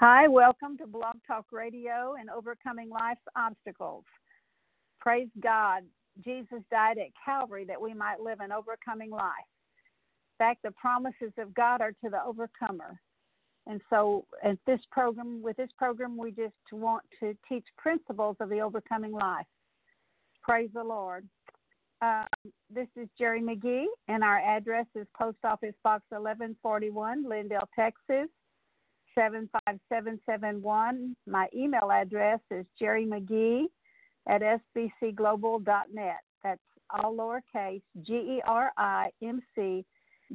Hi, welcome to Blog Talk Radio and Overcoming Life's Obstacles. Praise God. Jesus died at Calvary that we might live an overcoming life. In fact, the promises of God are to the overcomer. And so, at this program, with this program, we just want to teach principles of the overcoming life. Praise the Lord. Um, this is Geri McGhee, and our address is Post Office Box 1141, Lindale, Texas. 75771. My email address is Geri McGhee at sbcglobal.net. That's all lowercase G E R I M C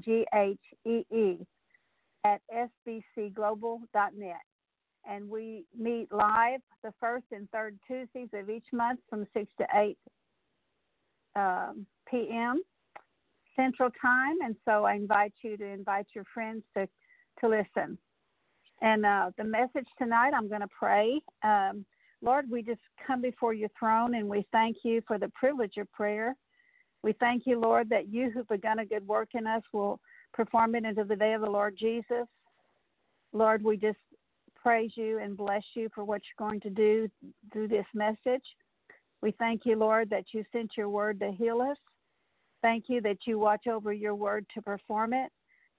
G H E E at sbcglobal.net. And we meet live the first and third Tuesdays of each month from 6 to 8 um, p.m. Central Time. And so I invite you to invite your friends to, to listen. And uh, the message tonight, I'm going to pray. Um, Lord, we just come before your throne and we thank you for the privilege of prayer. We thank you, Lord, that you who've begun a good work in us will perform it into the day of the Lord Jesus. Lord, we just praise you and bless you for what you're going to do through this message. We thank you, Lord, that you sent your word to heal us. Thank you that you watch over your word to perform it.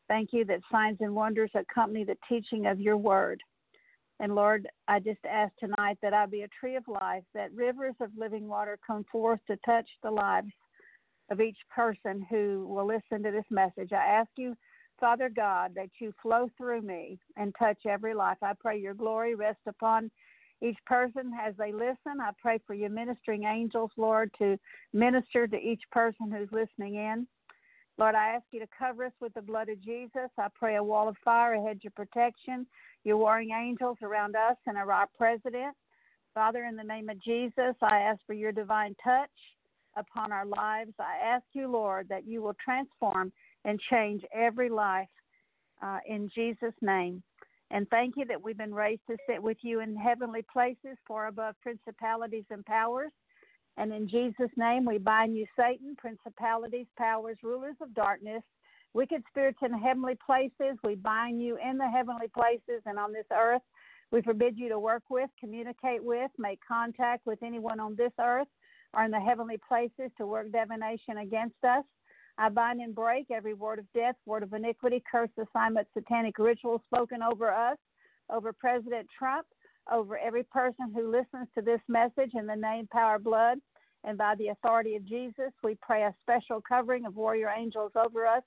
Thank you that signs and wonders accompany the teaching of your word. And Lord, I just ask tonight that I be a tree of life, that rivers of living water come forth to touch the lives of each person who will listen to this message. I ask you, Father God, that you flow through me and touch every life. I pray your glory rest upon each person as they listen. I pray for your ministering angels, Lord, to minister to each person who's listening in. Lord, I ask you to cover us with the blood of Jesus. I pray a wall of fire, a hedge of protection, your warring angels around us and around our president. Father, in the name of Jesus, I ask for your divine touch upon our lives. I ask you, Lord, that you will transform and change every life uh, in Jesus' name. And thank you that we've been raised to sit with you in heavenly places, far above principalities and powers. And in Jesus' name, we bind you, Satan, principalities, powers, rulers of darkness, wicked spirits in heavenly places. We bind you in the heavenly places and on this earth. We forbid you to work with, communicate with, make contact with anyone on this earth or in the heavenly places to work divination against us. I bind and break every word of death, word of iniquity, curse, assignment, satanic ritual spoken over us, over President Trump, over every person who listens to this message in the name, power, blood, and by the authority of Jesus. We pray a special covering of warrior angels over us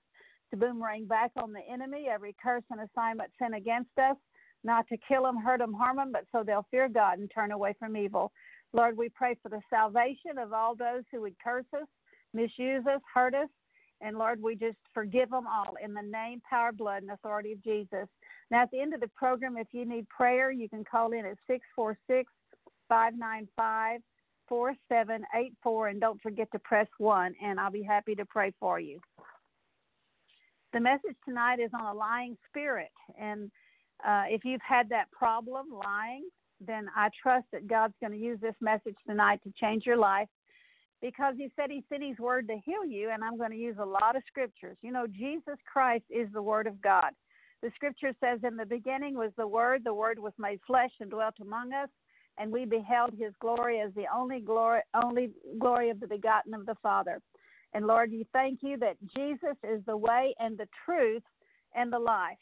to boomerang back on the enemy every curse and assignment sent against us, not to kill them, hurt them, harm them, but so they'll fear God and turn away from evil. Lord, we pray for the salvation of all those who would curse us, misuse us, hurt us. And Lord, we just forgive them all in the name, power, blood, and authority of Jesus. Now, at the end of the program, if you need prayer, you can call in at 646 595 4784. And don't forget to press 1, and I'll be happy to pray for you. The message tonight is on a lying spirit. And uh, if you've had that problem, lying, then I trust that God's going to use this message tonight to change your life because He said He sent His word to heal you. And I'm going to use a lot of scriptures. You know, Jesus Christ is the Word of God. The scripture says, In the beginning was the Word, the Word was made flesh and dwelt among us, and we beheld His glory as the only glory, only glory of the begotten of the Father. And Lord, you thank you that Jesus is the way and the truth and the life.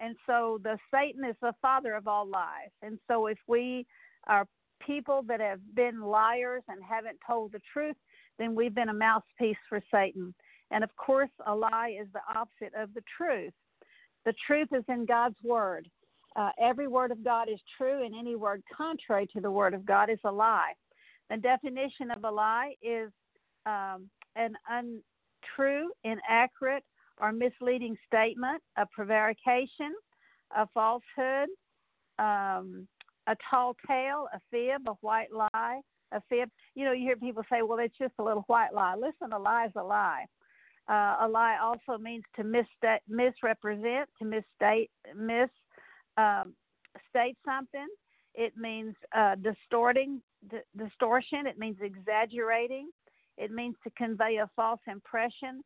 And so the Satan is the father of all lies. And so if we are people that have been liars and haven't told the truth, then we've been a mouthpiece for Satan. And of course, a lie is the opposite of the truth. The truth is in God's word. Uh, every word of God is true, and any word contrary to the word of God is a lie. The definition of a lie is um, an untrue, inaccurate, or misleading statement, a prevarication, a falsehood, um, a tall tale, a fib, a white lie, a fib. You know, you hear people say, well, it's just a little white lie. Listen, a lie is a lie. Uh, a lie also means to misstate, misrepresent, to misstate, mis um, state something. It means uh, distorting, d- distortion. It means exaggerating. It means to convey a false impression.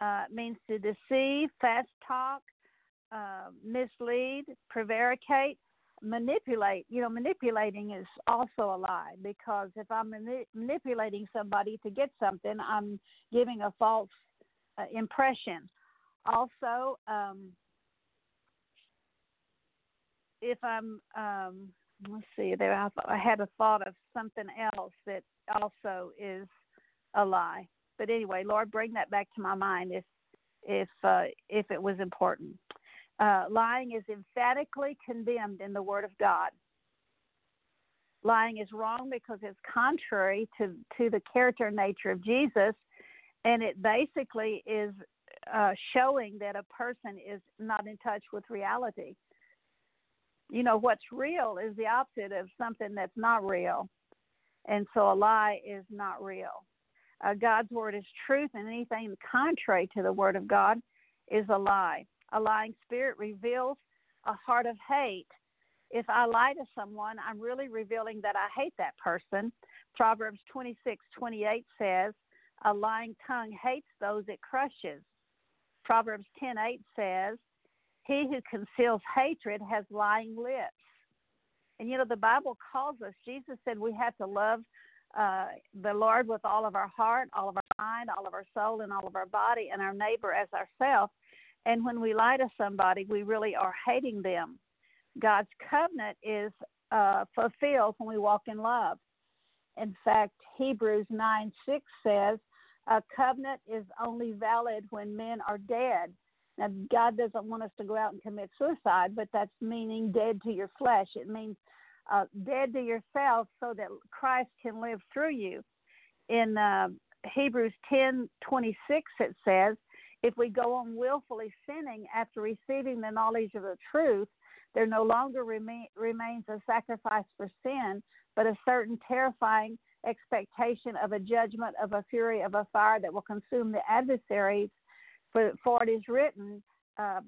Uh, it means to deceive, fast talk, uh, mislead, prevaricate, manipulate. You know, manipulating is also a lie because if I'm mani- manipulating somebody to get something, I'm giving a false uh, impression. Also, um, if I'm, um, let's see, there I, I had a thought of something else that also is a lie. But anyway, Lord, bring that back to my mind if if uh, if it was important. Uh, lying is emphatically condemned in the Word of God. Lying is wrong because it's contrary to to the character and nature of Jesus, and it basically is uh, showing that a person is not in touch with reality. You know, what's real is the opposite of something that's not real. And so a lie is not real. Uh, God's word is truth, and anything contrary to the word of God is a lie. A lying spirit reveals a heart of hate. If I lie to someone, I'm really revealing that I hate that person. Proverbs 26 28 says, A lying tongue hates those it crushes. Proverbs 10 8 says, He who conceals hatred has lying lips. And you know, the Bible calls us, Jesus said we have to love uh, the Lord with all of our heart, all of our mind, all of our soul, and all of our body, and our neighbor as ourselves. And when we lie to somebody, we really are hating them. God's covenant is uh, fulfilled when we walk in love. In fact, Hebrews 9 6 says, A covenant is only valid when men are dead. Now, God doesn't want us to go out and commit suicide, but that's meaning dead to your flesh. It means uh, dead to yourself so that Christ can live through you. In uh, Hebrews 10 26, it says, If we go on willfully sinning after receiving the knowledge of the truth, there no longer remain, remains a sacrifice for sin, but a certain terrifying expectation of a judgment of a fury of a fire that will consume the adversaries. For, for it is written, uh,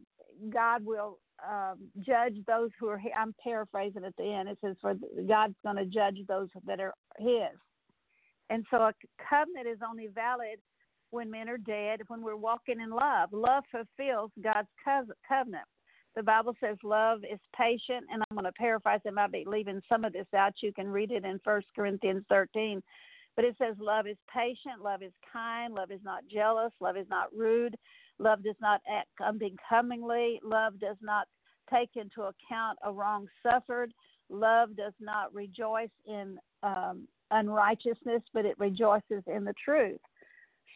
God will um, judge those who are. I'm paraphrasing at the end. It says, "For God's going to judge those that are His." And so, a covenant is only valid when men are dead. When we're walking in love, love fulfills God's covenant. The Bible says love is patient, and I'm going to paraphrase. It. I might be leaving some of this out. You can read it in First Corinthians 13. But it says love is patient, love is kind, love is not jealous, love is not rude, Love does not act unbecomingly. Love does not take into account a wrong suffered. Love does not rejoice in um, unrighteousness, but it rejoices in the truth.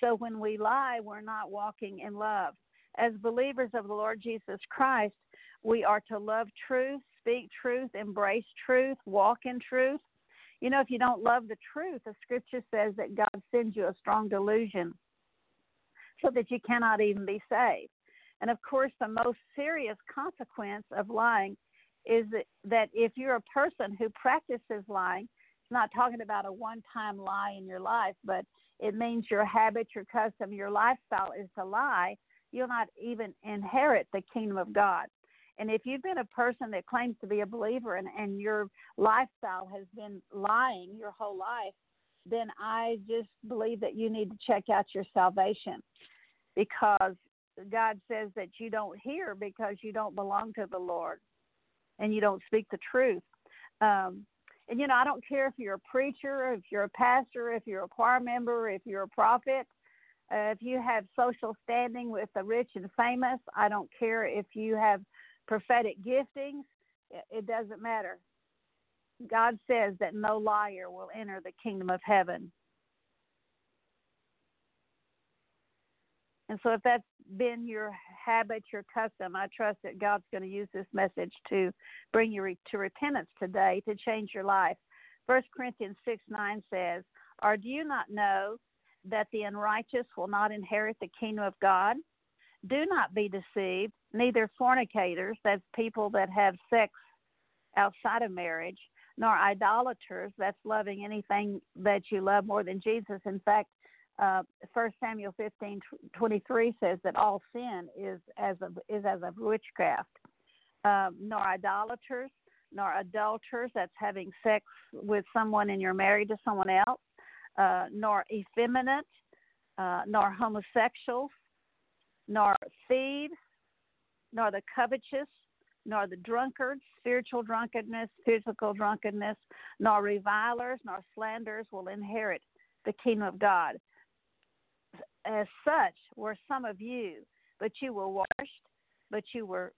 So when we lie, we're not walking in love. As believers of the Lord Jesus Christ, we are to love truth, speak truth, embrace truth, walk in truth. You know, if you don't love the truth, the scripture says that God sends you a strong delusion so that you cannot even be saved. And of course, the most serious consequence of lying is that, if you're a person who practices lying, it's not talking about a one time lie in your life, but it means your habit, your custom, your lifestyle is to lie. You'll not even inherit the kingdom of God. And if you've been a person that claims to be a believer and, and your lifestyle has been lying your whole life, then I just believe that you need to check out your salvation because God says that you don't hear because you don't belong to the Lord and you don't speak the truth. Um, and you know, I don't care if you're a preacher, if you're a pastor, if you're a choir member, if you're a prophet, uh, if you have social standing with the rich and famous. I don't care if you have prophetic giftings. It doesn't matter. God says that no liar will enter the kingdom of heaven. And so, if that's been your habit, your custom, I trust that God's going to use this message to bring you to repentance today, to change your life. First Corinthians 6 9 says, Or do you not know that the unrighteous will not inherit the kingdom of God? Do not be deceived, neither fornicators, that's people that have sex outside of marriage, nor idolaters, that's loving anything that you love more than Jesus. In fact, uh, First uh, Samuel fifteen twenty three says that all sin is as of is as of witchcraft. Um, nor idolaters, nor adulterers, that's having sex with someone and you're married to someone else, uh, nor effeminate, uh, nor homosexuals, nor thieves, nor the covetous, nor the drunkards, spiritual drunkenness, physical drunkenness, nor revilers, nor slanderers will inherit the kingdom of God. As such were some of you, but you were washed, but you were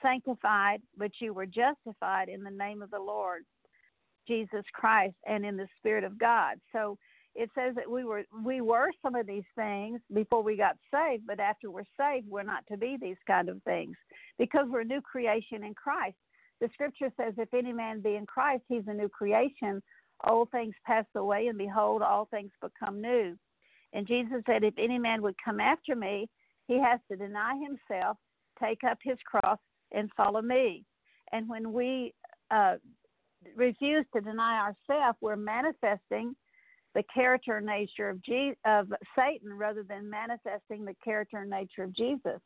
sanctified, but you were justified in the name of the Lord Jesus Christ and in the Spirit of God. So it says that we were we were some of these things before we got saved, but after we're saved, we're not to be these kind of things because we're a new creation in Christ. The scripture says, If any man be in Christ, he's a new creation. Old things pass away, and behold, all things become new. And Jesus said, If any man would come after me, he has to deny himself, take up his cross, and follow me. And when we uh, refuse to deny ourselves, we're manifesting the character and nature of, Je- of Satan rather than manifesting the character and nature of Jesus.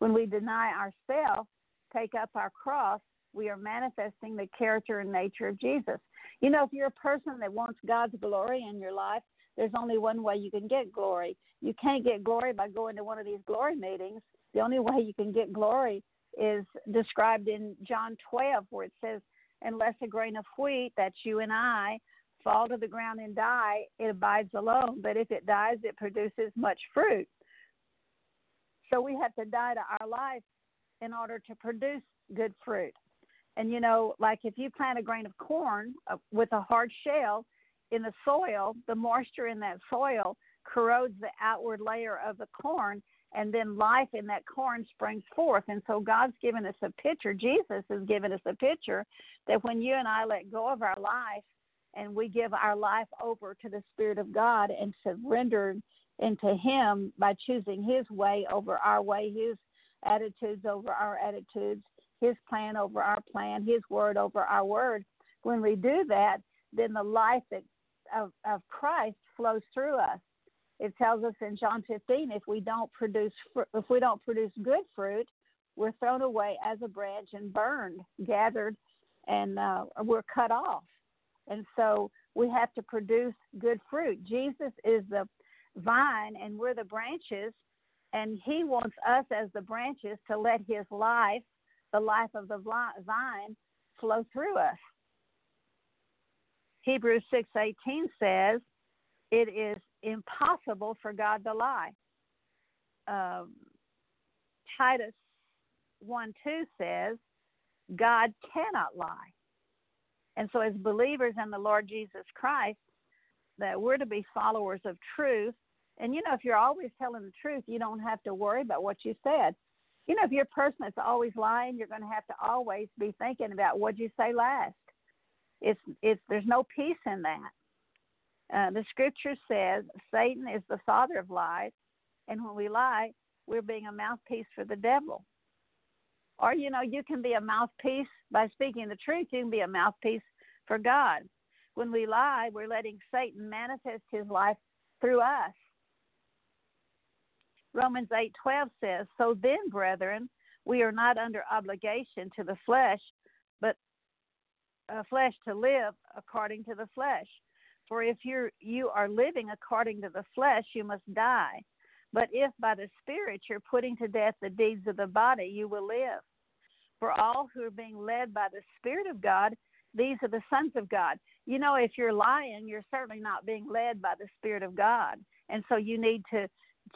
When we deny ourselves, take up our cross, we are manifesting the character and nature of Jesus. You know, if you're a person that wants God's glory in your life, there's only one way you can get glory. You can't get glory by going to one of these glory meetings. The only way you can get glory is described in John 12, where it says, Unless a grain of wheat, that's you and I, fall to the ground and die, it abides alone. But if it dies, it produces much fruit. So we have to die to our life in order to produce good fruit. And you know, like if you plant a grain of corn uh, with a hard shell in the soil, the moisture in that soil corrodes the outward layer of the corn, and then life in that corn springs forth. And so God's given us a picture, Jesus has given us a picture that when you and I let go of our life and we give our life over to the Spirit of God and surrender into Him by choosing His way over our way, His attitudes over our attitudes, His plan over our plan, His word over our word. When we do that, then the life that, of, of Christ flows through us. It tells us in John 15, if we don't produce if we don't produce good fruit, we're thrown away as a branch and burned, gathered, and uh, we're cut off. And so we have to produce good fruit. Jesus is the vine and we're the branches, and He wants us as the branches to let His life, the life of the vine, flow through us. Hebrews 6:18 says, "It is impossible for God to lie." Um, Titus 1:2 says, "God cannot lie." And so, as believers in the Lord Jesus Christ, that we're to be followers of truth. And you know, if you're always telling the truth, you don't have to worry about what you said. You know, if you're a person that's always lying, you're going to have to always be thinking about what you say last. It's it's there's no peace in that. Uh, the scripture says Satan is the father of lies, and when we lie, we're being a mouthpiece for the devil. Or, you know, you can be a mouthpiece by speaking the truth. You can be a mouthpiece for God. When we lie, we're letting Satan manifest his life through us. Romans 8:12 says, "So then, brethren, we are not under obligation to the flesh, but uh, flesh to live according to the flesh. For if you you are living according to the flesh, you must die. But if by the Spirit you're putting to death the deeds of the body, you will live. For all who are being led by the Spirit of God, these are the sons of God. You know, if you're lying, you're certainly not being led by the Spirit of God. And so you need to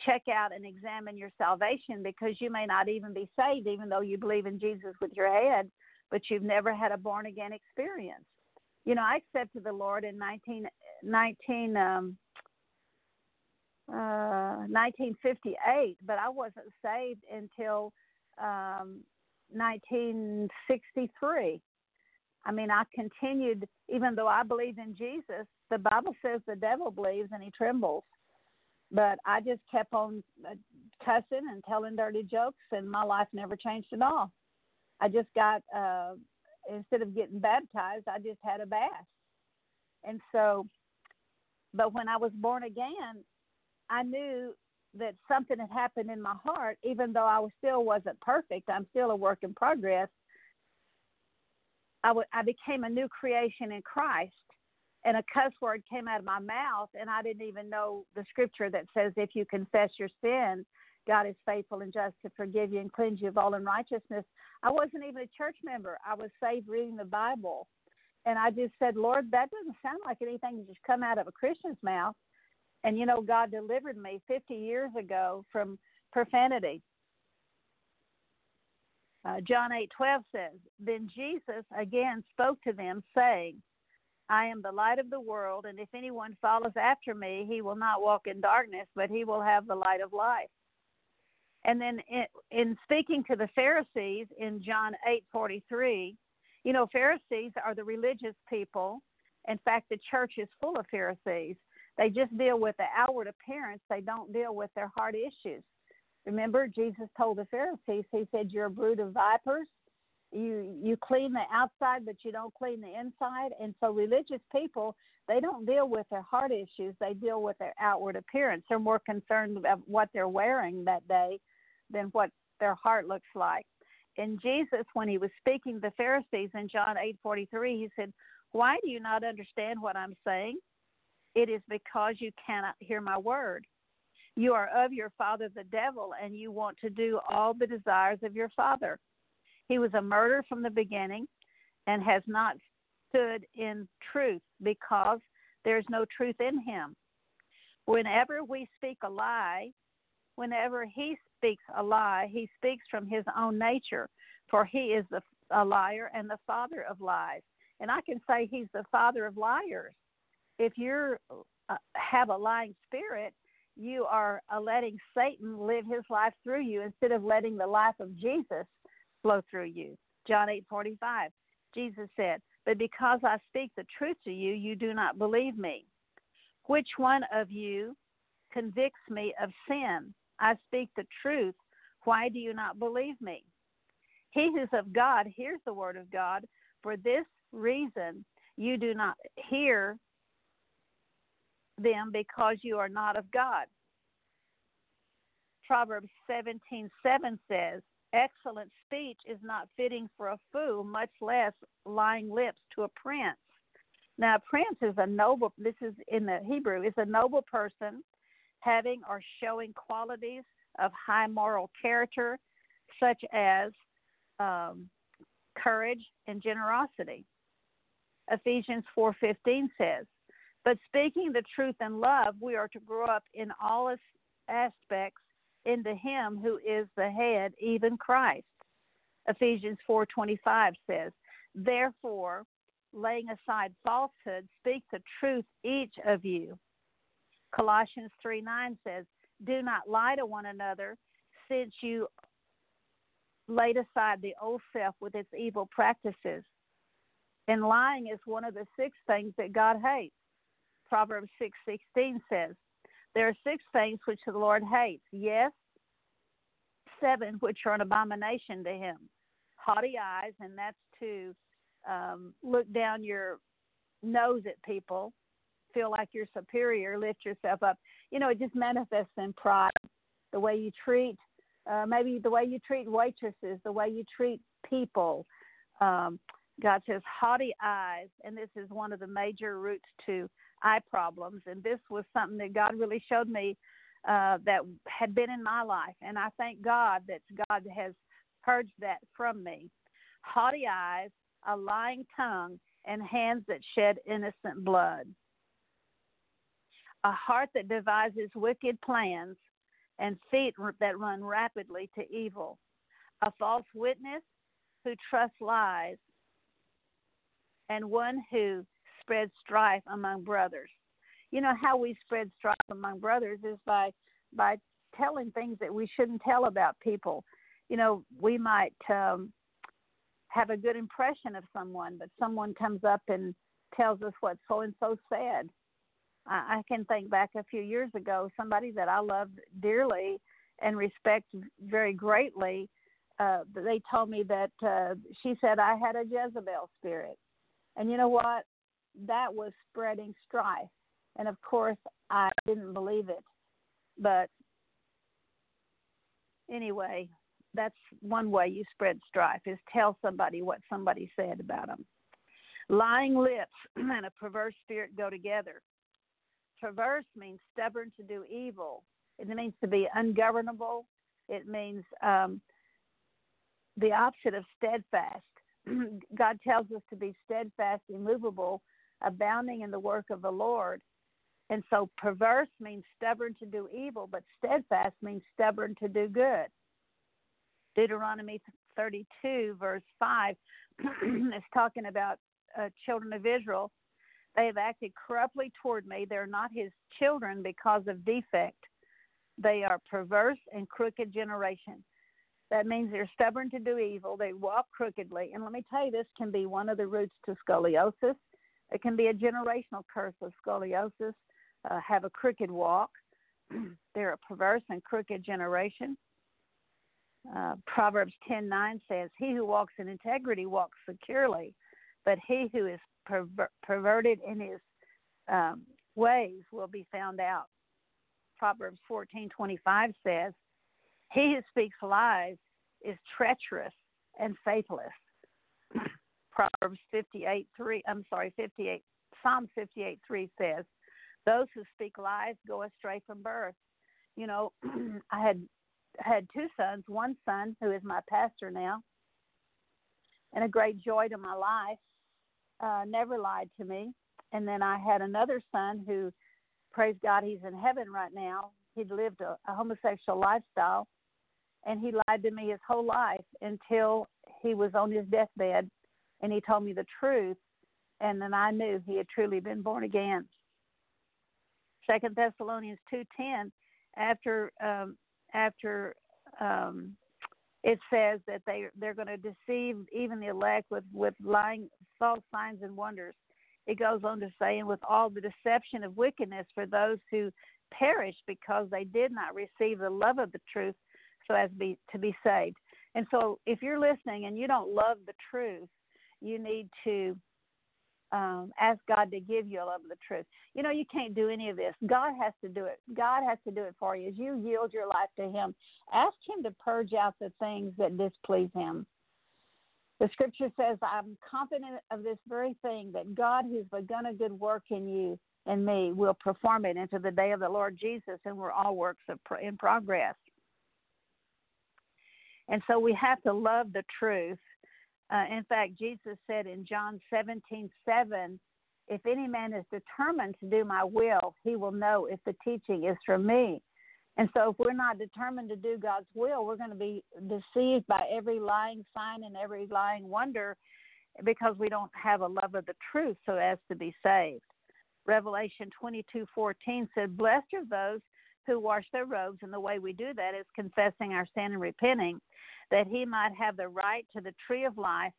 check out and examine your salvation because you may not even be saved, even though you believe in Jesus with your head, but you've never had a born again experience. You know, I accepted the Lord in 19, 19 um, uh, 1958, but I wasn't saved until um, 1963. I mean, I continued, even though I believe in Jesus, the Bible says the devil believes and he trembles. But I just kept on uh, cussing and telling dirty jokes, and my life never changed at all. I just got, uh, instead of getting baptized, I just had a bath. And so, but when I was born again, I knew that something had happened in my heart, even though I was still wasn't perfect. I'm still a work in progress. I, w- I became a new creation in Christ, and a cuss word came out of my mouth, and I didn't even know the scripture that says, "If you confess your sin, God is faithful and just to forgive you and cleanse you of all unrighteousness." I wasn't even a church member. I was saved reading the Bible, and I just said, "Lord, that doesn't sound like anything that just come out of a Christian's mouth." And you know, God delivered me 50 years ago from profanity. Uh, John 8:12 says, "Then Jesus again spoke to them, saying, I am the light of the world, and if anyone follows after me, he will not walk in darkness, but he will have the light of life." And then in, in speaking to the Pharisees in John 8:43, you know, Pharisees are the religious people. In fact, the church is full of Pharisees. They just deal with the outward appearance, they don't deal with their heart issues. Remember, Jesus told the Pharisees, He said, You're a brood of vipers. You you clean the outside, but you don't clean the inside. And so religious people, they don't deal with their heart issues, they deal with their outward appearance. They're more concerned about what they're wearing that day than what their heart looks like. And Jesus, when he was speaking to the Pharisees in John eight forty three, he said, Why do you not understand what I'm saying? It is because you cannot hear my word. You are of your father the devil, and you want to do all the desires of your father. He was a murderer from the beginning and has not stood in truth because there is no truth in him. Whenever we speak a lie, whenever he speaks a lie, he speaks from his own nature, for he is the, a liar and the father of lies. And I can say he's the father of liars if you uh, have a lying spirit, you are uh, letting Satan live his life through you instead of letting the life of Jesus flow through you. John 8:45. Jesus said, "But because I speak the truth to you, you do not believe me. Which one of you convicts me of sin? I speak the truth. Why do you not believe me?" He who's of God hears the word of God. For this reason, you do not hear them because you are not of God. Proverbs 17 7 says, Excellent speech is not fitting for a fool, much less lying lips to a prince. Now, a prince is a noble, this is in the Hebrew, is a noble person having or showing qualities of high moral character, such as um, courage and generosity. Ephesians 4:15 says, but speaking the truth in love, we are to grow up in all aspects into him who is the head, even Christ. Ephesians 4:25 says, "Therefore, laying aside falsehood, speak the truth each of you." Colossians 3:9 says, "Do not lie to one another, since you laid aside the old self with its evil practices." And lying is one of the six things that God hates. Proverbs 6:16 says, "There are six things which the Lord hates. Yes, seven which are an abomination to him: haughty eyes, and that's to um, look down your nose at people, feel like you're superior, lift yourself up. You know, it just manifests in pride. The way you treat, uh, maybe the way you treat waitresses, the way you treat people. Um, God says haughty eyes, and this is one of the major roots to eye problems. And this was something that God really showed me uh, that had been in my life, and I thank God that God has purged that from me. Haughty eyes, a lying tongue, and hands that shed innocent blood. A heart that devises wicked plans, and feet that run rapidly to evil. A false witness who trusts lies, and one who spreads strife among brothers. You know how we spread strife among brothers is by by telling things that we shouldn't tell about people. You know, we might um, have a good impression of someone, but someone comes up and tells us what so and so said. I, I can think back a few years ago, somebody that I loved dearly and respect very greatly. Uh, they told me that uh, she said I had a Jezebel spirit, and you know what? That was spreading strife. And of course, I didn't believe it. But anyway, that's one way you spread strife is tell somebody what somebody said about them. Lying lips and a perverse spirit go together. Perverse means stubborn to do evil. It means to be ungovernable. It means um, the opposite of steadfast. God tells us to be steadfast, immovable, abounding in the work of the Lord. And so perverse means stubborn to do evil, but steadfast means stubborn to do good. Deuteronomy 32, verse 5, is talking about uh, children of Israel. They have acted corruptly toward me. They're not his children because of defect. They are perverse and crooked generation. That means they're stubborn to do evil. They walk crookedly. And let me tell you, this can be one of the roots to scoliosis. It can be a generational curse of scoliosis uh, have a crooked walk. They're a perverse and crooked generation. Uh, Proverbs 10:9 says, "He who walks in integrity walks securely, but he who is perver- perverted in his um, ways will be found out." Proverbs 14:25 says, "He who speaks lies is treacherous and faithless." Proverbs 58:3, I'm sorry, 58 Psalm 58:3 says, those who speak lies go astray from birth. You know, I had had two sons. One son who is my pastor now, and a great joy to my life, uh, never lied to me. And then I had another son who, praise God, he's in heaven right now. He'd lived a, a homosexual lifestyle, and he lied to me his whole life until he was on his deathbed, and he told me the truth, and then I knew he had truly been born again. Second Thessalonians two ten, after um, after um, it says that they they're going to deceive even the elect with with lying false signs and wonders. It goes on to say, and with all the deception of wickedness for those who perish because they did not receive the love of the truth, so as be to be saved. And so, if you're listening and you don't love the truth, you need to um, ask God to give you a love of the truth. You know, you can't do any of this. God has to do it. God has to do it for you. As you yield your life to Him, ask Him to purge out the things that displease Him. The scripture says, I'm confident of this very thing that God, who's begun a good work in you and me, will perform it into the day of the Lord Jesus, and we're all works in progress. And so we have to love the truth uh, in fact, Jesus said in John 17 7, if any man is determined to do my will, he will know if the teaching is from me. And so, if we're not determined to do God's will, we're going to be deceived by every lying sign and every lying wonder because we don't have a love of the truth so as to be saved. Revelation 22:14 said, "Blessed are those who wash their robes, and the way we do that is confessing our sin and repenting that he might have the right to the tree of life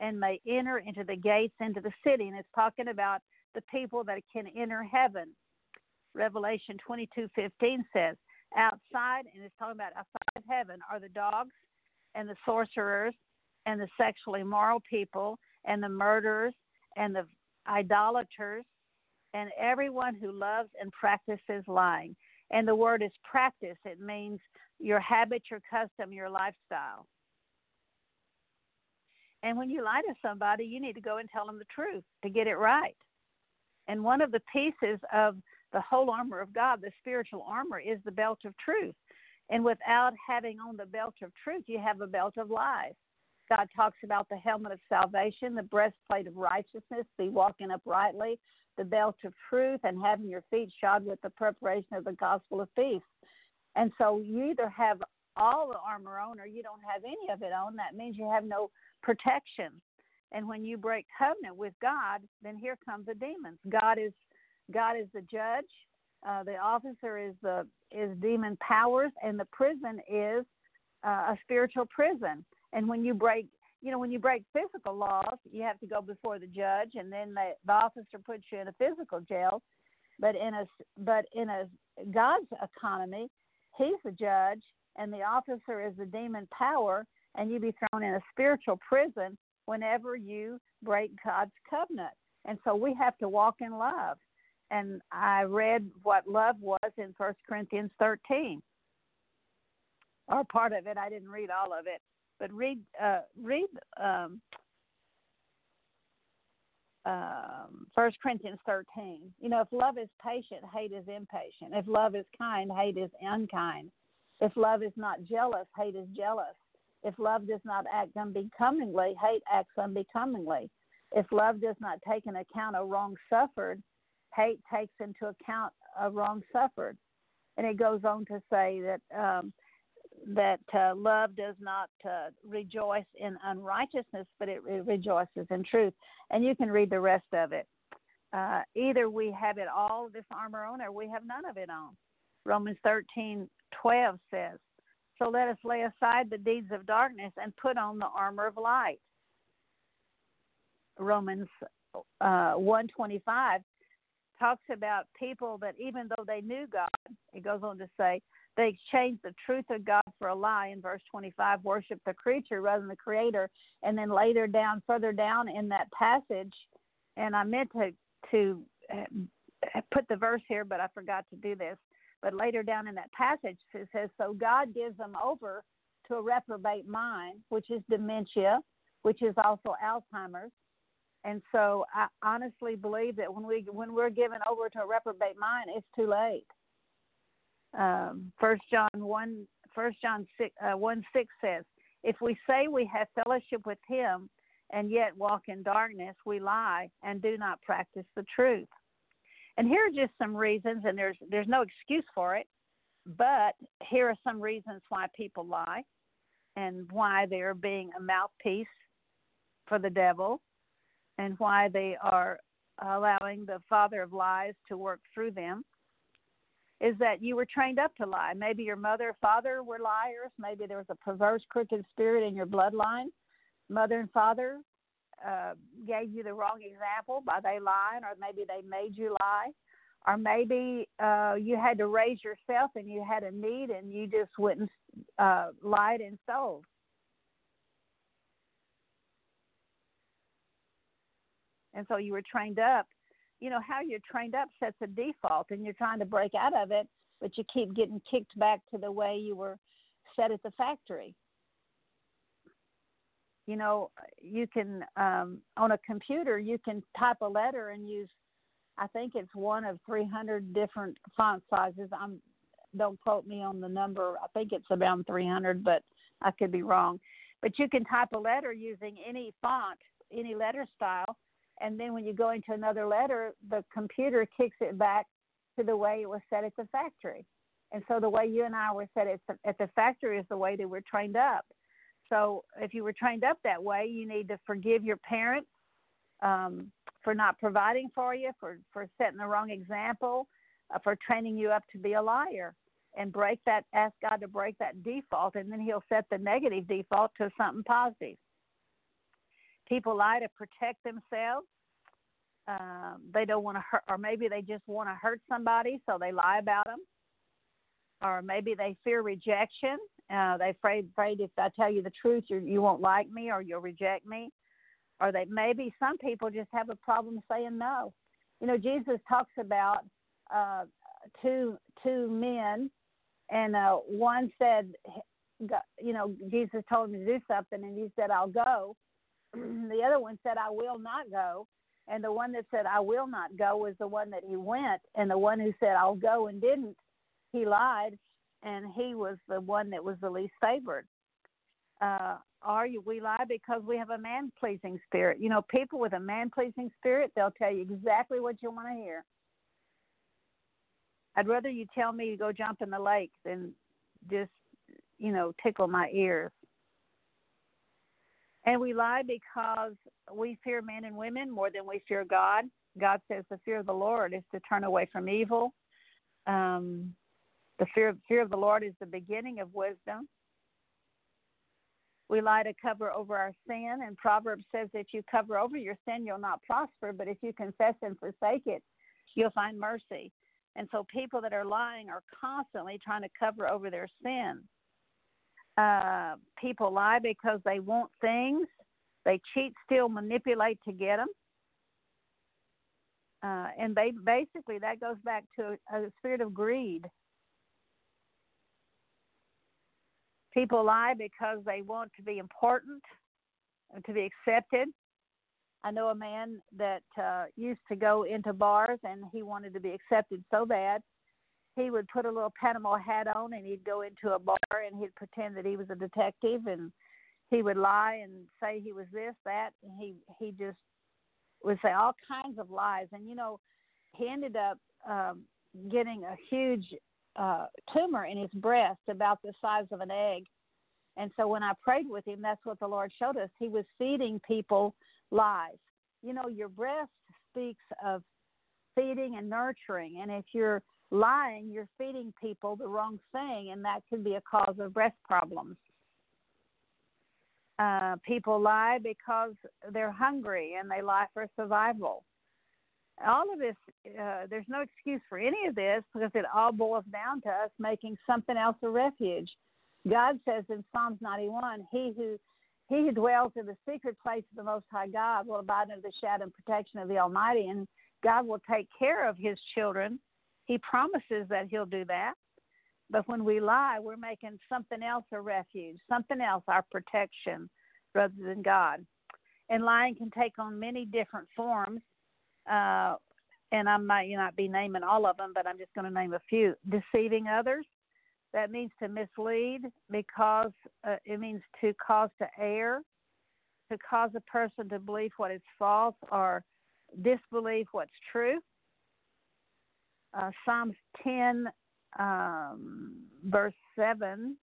and may enter into the gates into the city. And it's talking about the people that can enter heaven. Revelation 22:15 says, outside, and it's talking about outside heaven, are the dogs and the sorcerers and the sexually immoral people and the murderers and the idolaters, and everyone who loves and practices lying. And the word is practice, it means your habit, your custom, your lifestyle. And when you lie to somebody, you need to go and tell them the truth to get it right. And one of the pieces of the whole armor of God, the spiritual armor, is the belt of truth. And without having on the belt of truth, you have a belt of lies. God talks about the helmet of salvation, the breastplate of righteousness, the walking uprightly, the belt of truth, and having your feet shod with the preparation of the gospel of peace. And so you either have all the armor on or you don't have any of it on. That means you have no protection. And when you break covenant with God, then here comes the demons. God is God is the judge. Uh, the officer is the is demon powers, and the prison is uh, a spiritual prison. And when you break, you know, when you break physical laws, you have to go before the judge, and then the, the officer puts you in a physical jail. But in a but in a God's economy, He's the judge, and the officer is the demon power, and you be thrown in a spiritual prison whenever you break God's covenant. And so we have to walk in love. And I read what love was in First Corinthians 13, or part of it. I didn't read all of it, but read uh, read um, um, 1 Corinthians 13. You know, if love is patient, hate is impatient. If love is kind, hate is unkind. If love is not jealous, hate is jealous. If love does not act unbecomingly, hate acts unbecomingly. If love does not take into account a wrong suffered, hate takes into account a wrong suffered. And it goes on to say that um, that uh, love does not uh, rejoice in unrighteousness, but it, it, rejoices in truth. And you can read the rest of it. Uh, either we have it all, this armor on, or we have none of it on. Romans 13 12 says, So let us lay aside the deeds of darkness and put on the armor of light. Romans uh, 125 talks about people that even though they knew God, it goes on to say, they exchanged the truth of God for a lie in verse 25, worship the creature rather than the creator. And then later down, further down in that passage, and I meant to, to uh, put the verse here, but I forgot to do this. But later down in that passage, it says, So God gives them over to a reprobate mind, which is dementia, which is also Alzheimer's. And so I honestly believe that when we when we're given over to a reprobate mind, it's too late um, First John one, First John six, uh, one six says, "If we say we have fellowship with Him and yet walk in darkness, we lie and do not practice the truth." And here are just some reasons, and there's there's no excuse for it, but here are some reasons why people lie, and why they're being a mouthpiece for the devil, and why they are allowing the father of lies to work through them is that you were trained up to lie. Maybe your mother father were liars. Maybe there was a perverse, crooked spirit in your bloodline. Mother and father uh, gave you the wrong example by they lying, or maybe they made you lie. Or maybe uh, you had to raise yourself and you had a need and you just wouldn't uh, lied and stole. And so you were trained up you know how you're trained up sets a default and you're trying to break out of it but you keep getting kicked back to the way you were set at the factory. You know you can um, on a computer you can type a letter and use i think it's one of 300 different font sizes. I'm don't quote me on the number. I think it's around 300 but i could be wrong. But you can type a letter using any font any letter style and then when you go into another letter, the computer kicks it back to the way it was set at the factory. And so the way you and I were set at the factory is the way that we're trained up. So if you were trained up that way, you need to forgive your parents um, for not providing for you, for, for setting the wrong example, uh, for training you up to be a liar. And break that, ask God to break that default, and then He'll set the negative default to something positive. People lie to protect themselves. Um, they don't want to hurt, or maybe they just want to hurt somebody, so they lie about them. Or maybe they fear rejection. Uh, they're afraid, afraid if I tell you the truth, you you won't like me or you'll reject me. or they maybe some people just have a problem saying no. You know, Jesus talks about uh, two two men, and uh, one said, you know, Jesus told him to do something, and he said, "I'll go." the other one said, "I will not go." And the one that said, I will not go, was the one that he went. And the one who said, I'll go and didn't, he lied. And he was the one that was the least favored. Uh, are you, we lie because we have a man pleasing spirit. You know, people with a man pleasing spirit, they'll tell you exactly what you want to hear. I'd rather you tell me to go jump in the lake than just, you know, tickle my ears. And we lie because we fear men and women more than we fear God. God says the fear of the Lord is to turn away from evil. Um, the fear, fear of the Lord is the beginning of wisdom. We lie to cover over our sin, and Proverbs says that you cover over your sin, you'll not prosper, but if you confess and forsake it, you'll find mercy. And so people that are lying are constantly trying to cover over their sin. Uh, people lie because they want things. They cheat, steal, manipulate to get them. Uh, and they basically that goes back to a, a spirit of greed. People lie because they want to be important and to be accepted. I know a man that uh, used to go into bars and he wanted to be accepted so bad he would put a little Panama hat on and he'd go into a bar and he'd pretend that he was a detective and he would lie and say he was this that and he he just would say all kinds of lies. And you know he ended up um getting a huge uh tumor in his breast about the size of an egg. And so when i prayed with him that's what the lord showed us. He was feeding people lies. You know your breast speaks of feeding and nurturing. And if you're lying, you're feeding people the wrong thing, and that could be a cause of breast problems. Uh, people lie because they're hungry and they lie for survival. All of this, uh, there's no excuse for any of this because it all boils down to us making something else a refuge. God says in Psalms 91, He who he who dwells in the secret place of the Most High God will abide under the shadow and protection of the Almighty, and God will take care of His children he promises that he'll do that. But when we lie, we're making something else a refuge, something else our protection rather than God. And lying can take on many different forms. Uh, and I might not be naming all of them, but I'm just going to name a few. Deceiving others. That means to mislead because uh, it means to cause to err, to cause a person to believe what is false or disbelieve what's true uh, Psalms 10, um, verse 7,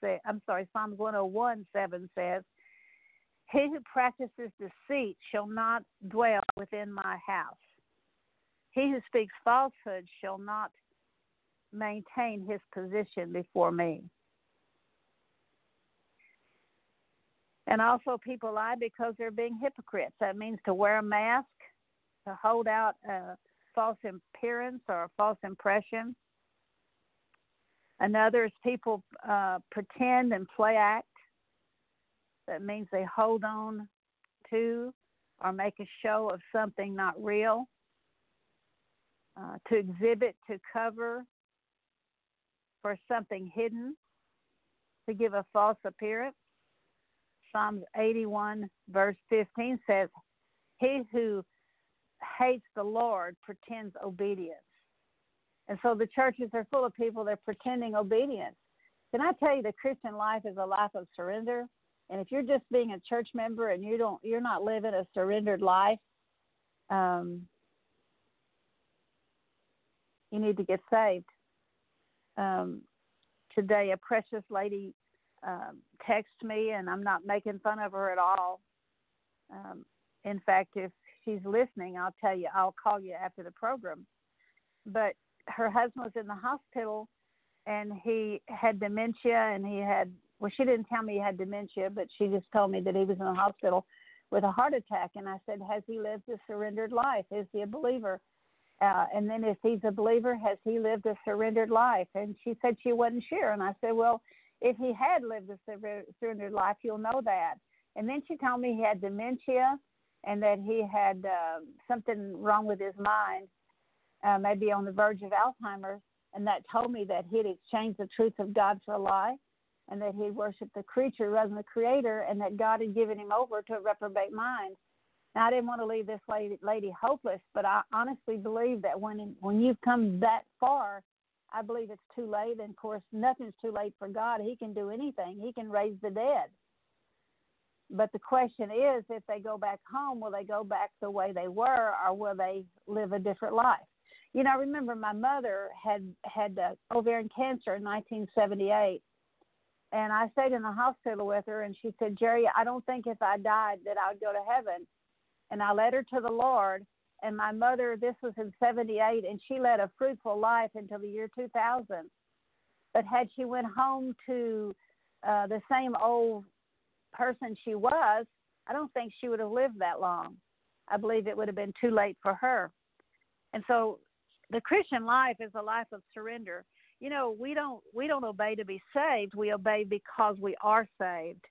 say, I'm sorry, Psalms 101, 7 says, He who practices deceit shall not dwell within my house. He who speaks falsehood shall not maintain his position before me. And also, people lie because they're being hypocrites. That means to wear a mask, to hold out a false appearance or a false impression. Another is people uh, pretend and play act. That means they hold on to or make a show of something not real. Uh, to exhibit, to cover for something hidden, to give a false appearance. Psalms 81, verse 15 says, He who hates the Lord pretends obedience. And so the churches are full of people that are pretending obedience. Can I tell you the Christian life is a life of surrender? And if you're just being a church member and you don't you're not living a surrendered life, um, you need to get saved. Um, today, a precious lady um, texted me, and I'm not making fun of her at all. Um, in fact, if she's listening, I'll tell you, I'll call you after the program. But her husband was in the hospital and he had dementia and he had, well, she didn't tell me he had dementia, but she just told me that he was in the hospital with a heart attack. And I said, Has he lived a surrendered life? Is he a believer? Uh, and then if he's a believer, has he lived a surrendered life? And she said she wasn't sure. And I said, Well, if he had lived a surrendered life, you'll know that. And then she told me he had dementia and that he had uh, something wrong with his mind, uh, maybe on the verge of Alzheimer's. And that told me that he'd exchanged the truth of God for a lie and that he worshiped the creature rather than the creator and that God had given him over to a reprobate mind. Now, I didn't want to leave this lady, lady hopeless, but I honestly believe that when when you've come that far, I believe it's too late. And of course, nothing's too late for God. He can do anything. He can raise the dead. But the question is, if they go back home, will they go back the way they were, or will they live a different life? You know, I remember my mother had had uh, ovarian cancer in 1978, and I stayed in the hospital with her, and she said, "Geri, I don't think if I died that I would go to heaven." and I led her to the Lord. And my mother, this was in 78, and she led a fruitful life until the year 2000. But had she went home to uh, the same old person she was, I don't think she would have lived that long. I believe it would have been too late for her. And so the Christian life is a life of surrender. You know, we don't we don't obey to be saved. We obey because we are saved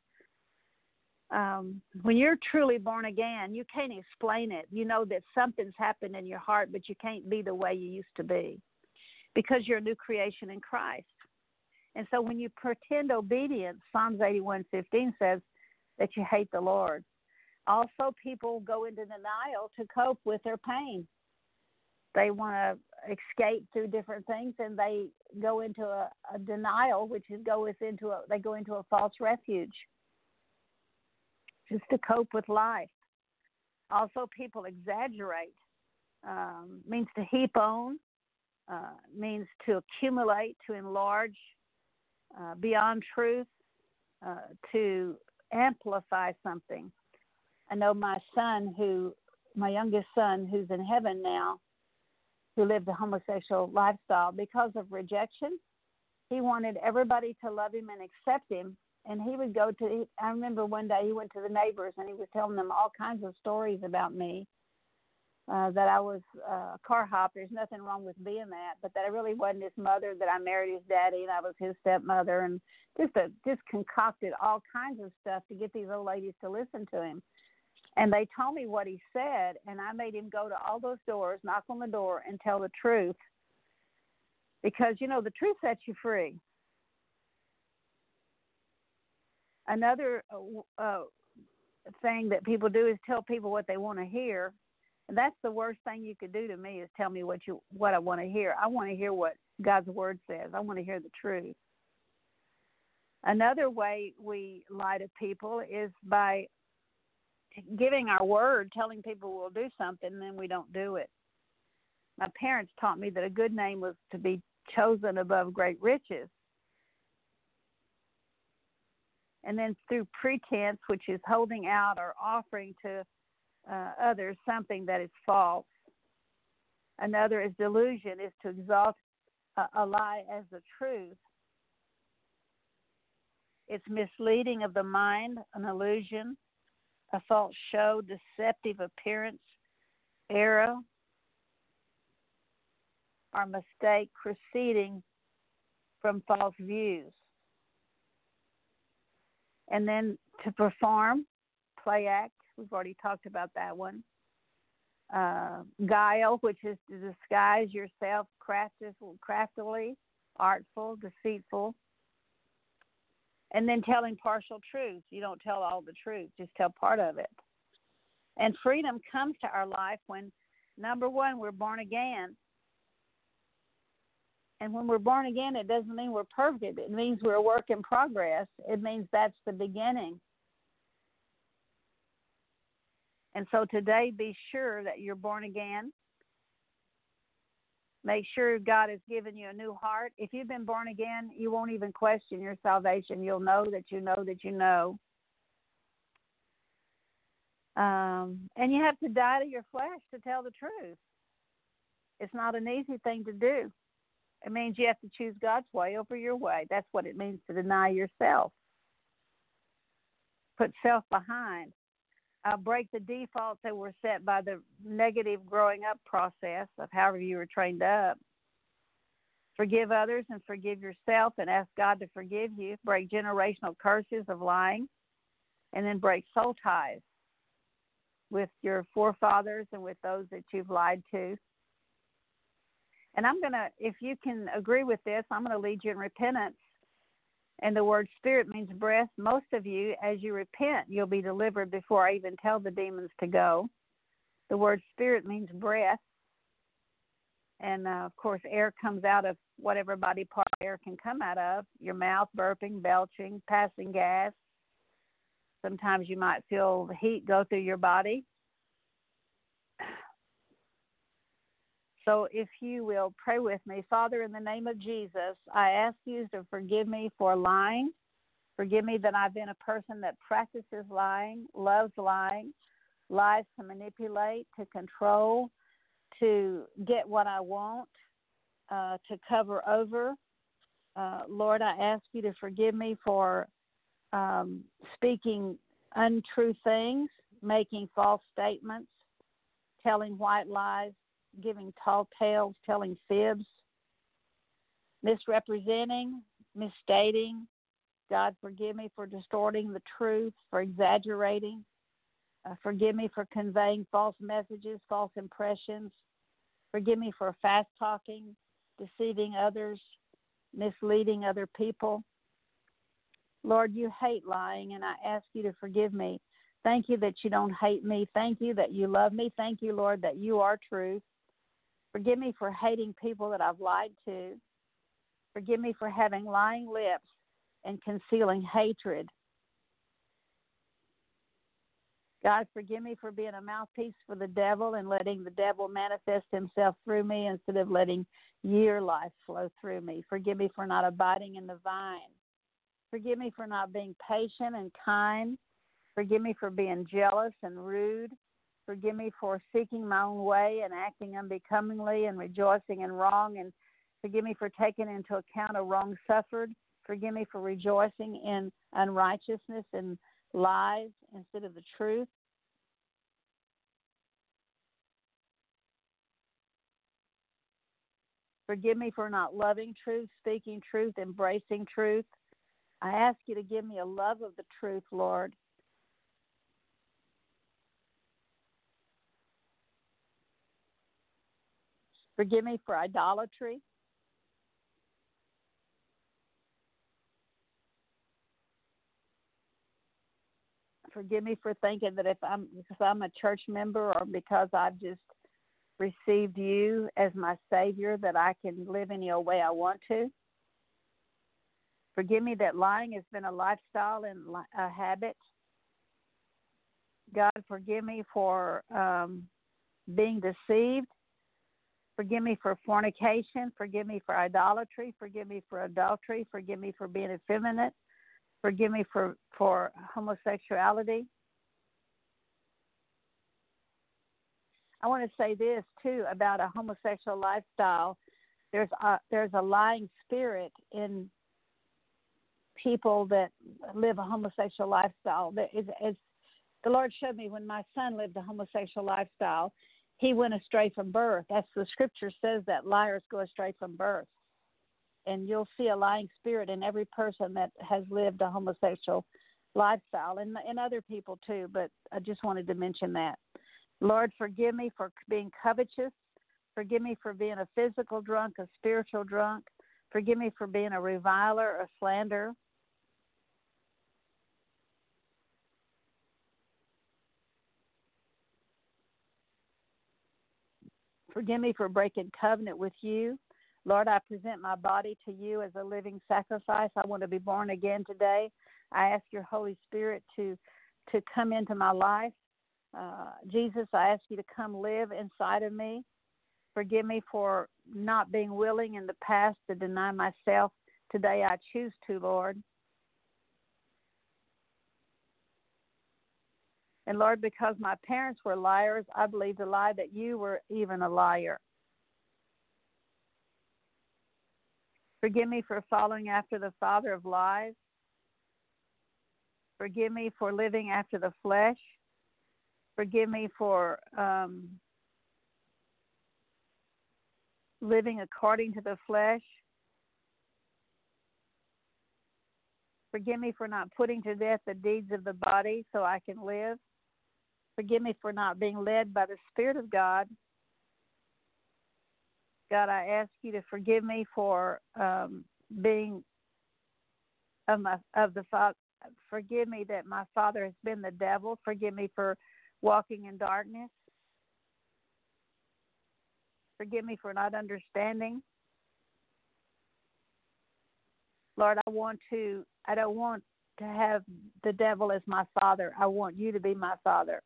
um, when you're truly born again, you can't explain it. You know that something's happened in your heart, but you can't be the way you used to be because you're a new creation in Christ. And so when you pretend obedience, Psalms 81:15 says that you hate the Lord. Also, people go into denial to cope with their pain. They want to escape through different things, and they go into a, a denial, which is goes into a they go into a false refuge just to cope with life. Also, people exaggerate. Um, means to heap on, uh, means to accumulate, to enlarge uh, beyond truth, uh, to amplify something. I know my son, who, my youngest son, who's in heaven now, who lived a homosexual lifestyle because of rejection. He wanted everybody to love him and accept him, and he would go to i remember one day he went to the neighbors and he was telling them all kinds of stories about me uh that i was uh, a car hop. There's nothing wrong with being that but that i really wasn't his mother that i married his daddy and i was his stepmother and just a just concocted all kinds of stuff to get these old ladies to listen to him. And they told me what he said and i made him go to all those doors knock on the door and tell the truth. Because you know the truth sets you free. Another uh, uh, thing that people do is tell people what they want to hear. That's the worst thing you could do to me is tell me what you what I want to hear. I want to hear what God's word says. I want to hear the truth. Another way we lie to people is by giving our word, telling people we'll do something, and then we don't do it. My parents taught me that a good name was to be chosen above great riches and then through pretense, which is holding out or offering to uh, others something that is false. Another is delusion, is to exalt a, a lie as the truth. It's misleading of the mind, an illusion, a false show, deceptive appearance, error, or mistake proceeding from false views and then to perform, play act. We've already talked about that one. Uh, guile, which is to disguise yourself craftily, artful, deceitful. And then telling partial truths. You don't tell all the truth, just tell part of it. And freedom comes to our life when, number one, we're born again and when we're born again, it doesn't mean we're perfect. It means we're a work in progress. It means that's the beginning. And so today, be sure that you're born again. Make sure God has given you a new heart. If you've been born again, you won't even question your salvation. You'll know that you know that you know. Um, and you have to die to your flesh to tell the truth. It's not an easy thing to do. It means you have to choose God's way over your way. That's what it means to deny yourself. Put self behind. Uh, break the defaults that were set by the negative growing up process of however you were trained up. Forgive others and forgive yourself and ask God to forgive you. Break generational curses of lying. and then break soul ties with your forefathers and with those that you've lied to. And I'm going to, if you can agree with this, I'm going to lead you in repentance. And the word spirit means breath. Most of you, as you repent, you'll be delivered before I even tell the demons to go. The word spirit means breath. And uh, of course, air comes out of whatever body part air can come out of your mouth, burping, belching, passing gas. Sometimes you might feel the heat go through your body. So, if you will pray with me, Father, in the name of Jesus, I ask you to forgive me for lying. Forgive me that I've been a person that practices lying, loves lying, lies to manipulate, to control, to get what I want, uh, to cover over. Uh, Lord, I ask you to forgive me for um, speaking untrue things, making false statements, telling white lies, giving tall tales, telling fibs, misrepresenting, misstating. God, forgive me for distorting the truth, for exaggerating. Uh, forgive me for conveying false messages, false impressions. Forgive me for fast talking, deceiving others, misleading other people. Lord, you hate lying, and I ask you to forgive me. Thank you that you don't hate me. Thank you that you love me. Thank you, Lord, that you are truth. Forgive me for hating people that I've lied to. Forgive me for having lying lips and concealing hatred. God, forgive me for being a mouthpiece for the devil and letting the devil manifest himself through me instead of letting your life flow through me. Forgive me for not abiding in the vine. Forgive me for not being patient and kind. Forgive me for being jealous and rude. Forgive me for seeking my own way and acting unbecomingly and rejoicing in wrong. And forgive me for taking into account a wrong suffered. Forgive me for rejoicing in unrighteousness and lies instead of the truth. Forgive me for not loving truth, speaking truth, embracing truth. I ask you to give me a love of the truth, Lord. Forgive me for idolatry. Forgive me for thinking that if I'm because I'm a church member or because I've just received you as my Savior that I can live any old way I want to. Forgive me that lying has been a lifestyle and a habit. God, forgive me for um, being deceived. Forgive me for fornication. Forgive me for idolatry. Forgive me for adultery. Forgive me for being effeminate. Forgive me for, for homosexuality. I want to say this too about a homosexual lifestyle. There's a, there's a lying spirit in people that live a homosexual lifestyle. That is, is the Lord showed me when my son lived a homosexual lifestyle, he went astray from birth. That's the scripture says that liars go astray from birth. And you'll see a lying spirit in every person that has lived a homosexual lifestyle and and other people too but I just wanted to mention that. Lord forgive me for being covetous. Forgive me for being a physical drunk a spiritual drunk. Forgive me for being a reviler a slander Forgive me for breaking covenant with you. Lord, I present my body to you as a living sacrifice. I want to be born again today. I ask your Holy Spirit to to come into my life. Uh, Jesus, I ask you to come live inside of me. Forgive me for not being willing in the past to deny myself. Today I choose to, Lord. And Lord, because my parents were liars, I believe the lie that you were even a liar. Forgive me for following after the father of lies. Forgive me for living after the flesh. Forgive me for um, living according to the flesh. Forgive me for not putting to death the deeds of the body so I can live. Forgive me for not being led by the Spirit of God. God, I ask you to forgive me for um, being of my of the father. Forgive me that my father has been the devil. Forgive me for walking in darkness. Forgive me for not understanding. Lord, I want to, I don't want to have the devil as my father. I want you to be my father.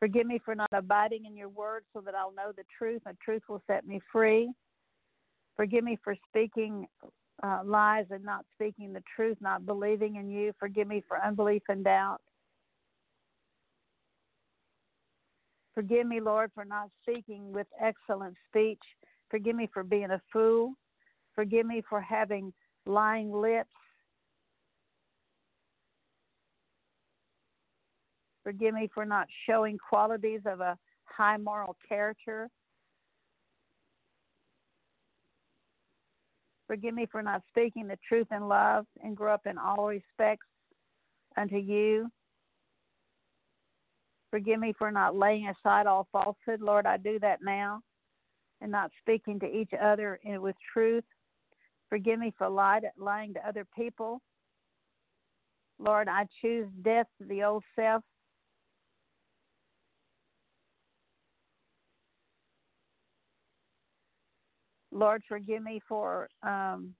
Forgive me for not abiding in your word so that I'll know the truth. The truth will set me free. Forgive me for speaking uh, lies and not speaking the truth, not believing in you. Forgive me for unbelief and doubt. Forgive me, Lord, for not speaking with excellent speech. Forgive me for being a fool. Forgive me for having lying lips. Forgive me for not showing qualities of a high moral character. Forgive me for not speaking the truth in love and grow up in all respects unto you. Forgive me for not laying aside all falsehood. Lord, I do that now and not speaking to each other with truth. Forgive me for lying to other people. Lord, I choose death to the old self. Lord, forgive me for um,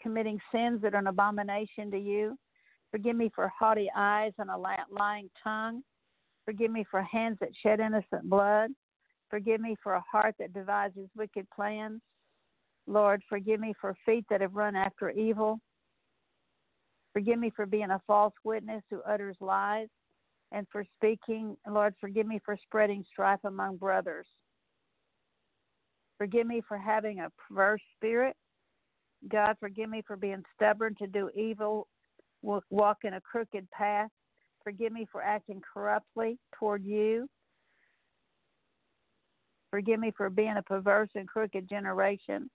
committing sins that are an abomination to you. Forgive me for haughty eyes and a lying tongue. Forgive me for hands that shed innocent blood. Forgive me for a heart that devises wicked plans. Lord, forgive me for feet that have run after evil. Forgive me for being a false witness who utters lies and for speaking. Lord, forgive me for spreading strife among brothers. Forgive me for having a perverse spirit. God, forgive me for being stubborn to do evil walk in a crooked path. Forgive me for acting corruptly toward you. Forgive me for being a perverse and crooked generation.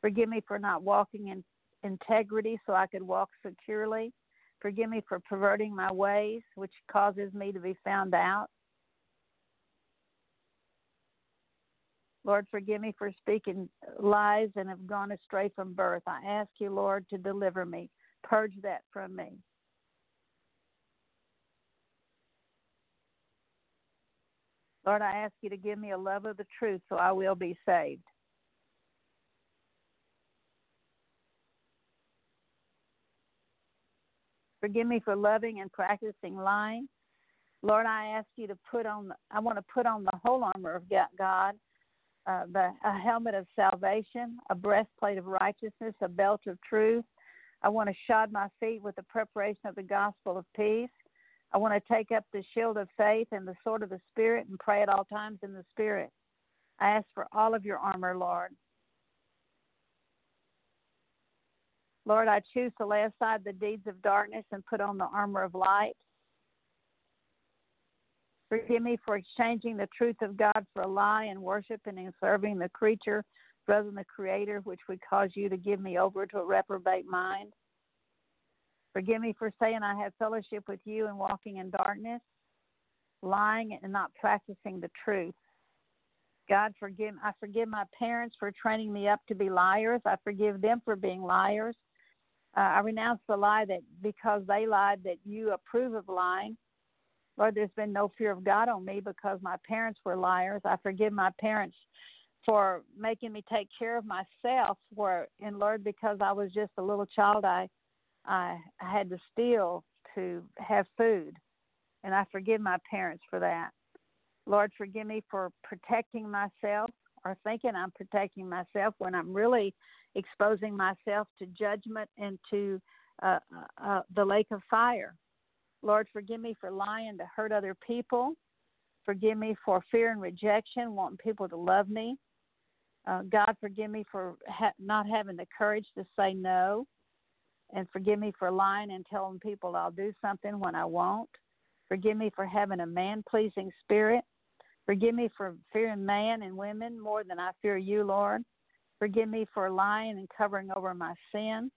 Forgive me for not walking in integrity so I could walk securely. Forgive me for perverting my ways, which causes me to be found out. Lord, forgive me for speaking lies and have gone astray from birth. I ask you, Lord, to deliver me. Purge that from me. Lord, I ask you to give me a love of the truth so I will be saved. Forgive me for loving and practicing lying. Lord, I ask you to put on, I want to put on the whole armor of God, uh, the, a helmet of salvation, a breastplate of righteousness, a belt of truth, I want to shod my feet with the preparation of the gospel of peace. I want to take up the shield of faith and the sword of the Spirit and pray at all times in the Spirit. I ask for all of your armor, Lord. Lord, I choose to lay aside the deeds of darkness and put on the armor of light. Forgive me for exchanging the truth of God for a lie and worshiping and serving the creature rather than the Creator, which would cause you to give me over to a reprobate mind. Forgive me for saying I have fellowship with you and walking in darkness, lying and not practicing the truth. God, forgive I forgive my parents for training me up to be liars. I forgive them for being liars. Uh, I renounce the lie that because they lied that you approve of lying. Lord, there's been no fear of God on me because my parents were liars. I forgive my parents for making me take care of myself for and Lord because I was just a little child I I, had to steal to have food and I forgive my parents for that. Lord forgive me for protecting myself or thinking I'm protecting myself when I'm really exposing myself to judgment and to uh, uh, uh the lake of fire. Lord, forgive me for lying to hurt other people. Forgive me for fear and rejection, wanting people to love me. Uh, God, forgive me for ha- not having the courage to say no, and forgive me for lying and telling people I'll do something when I won't. Forgive me for having a man pleasing spirit. Forgive me for fearing man and women more than I fear you, Lord. Forgive me for lying and covering over my sin.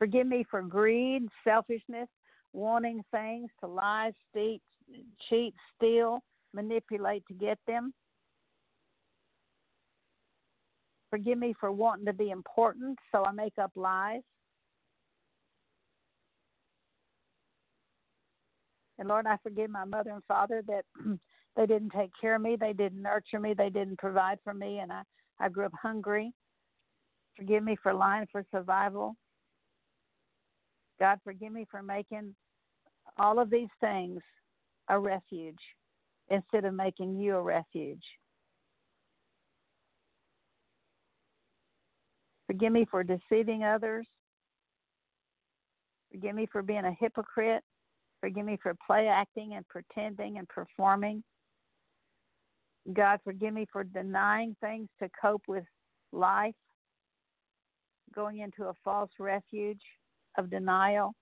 Forgive me for greed, selfishness, wanting things to lie, cheat, steal, manipulate to get them. Forgive me for wanting to be important, so I make up lies. And Lord, I forgive my mother and father that they didn't take care of me, they didn't nurture me, they didn't provide for me, and I, I grew up hungry. Forgive me for lying for survival. God, forgive me for making all of these things a refuge instead of making you a refuge. Forgive me for deceiving others. Forgive me for being a hypocrite. Forgive me for play acting and pretending and performing. God, forgive me for denying things to cope with life, going into a false refuge of denial.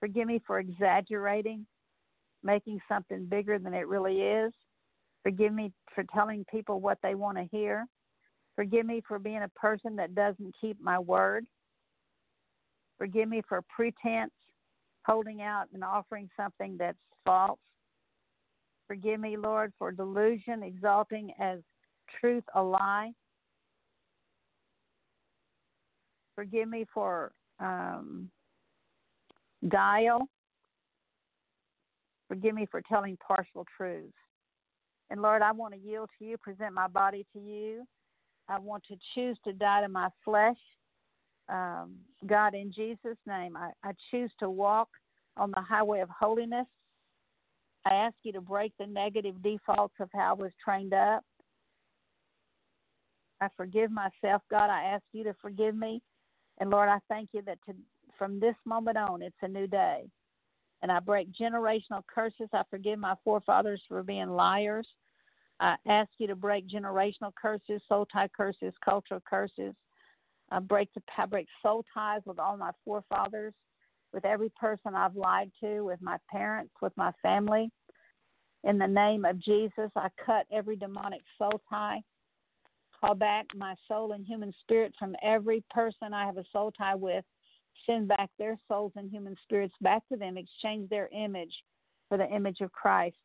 Forgive me for exaggerating, making something bigger than it really is. Forgive me for telling people what they want to hear. Forgive me for being a person that doesn't keep my word. Forgive me for pretense, holding out and offering something that's false. Forgive me, Lord, for delusion, exalting as truth a lie. Forgive me for um, guile. Forgive me for telling partial truths. And Lord, I want to yield to you, present my body to you. I want to choose to die to my flesh. Um, God, in Jesus' name, I, I choose to walk on the highway of holiness. I ask you to break the negative defaults of how I was trained up. I forgive myself, God. I ask you to forgive me. And Lord, I thank you that to, from this moment on, it's a new day. And I break generational curses. I forgive my forefathers for being liars. I ask you to break generational curses, soul tie curses, cultural curses. I break the I break soul ties with all my forefathers, with every person I've lied to, with my parents, with my family. In the name of Jesus, I cut every demonic soul tie. Call back my soul and human spirit from every person I have a soul tie with send back their souls and human spirits back to them, exchange their image for the image of Christ.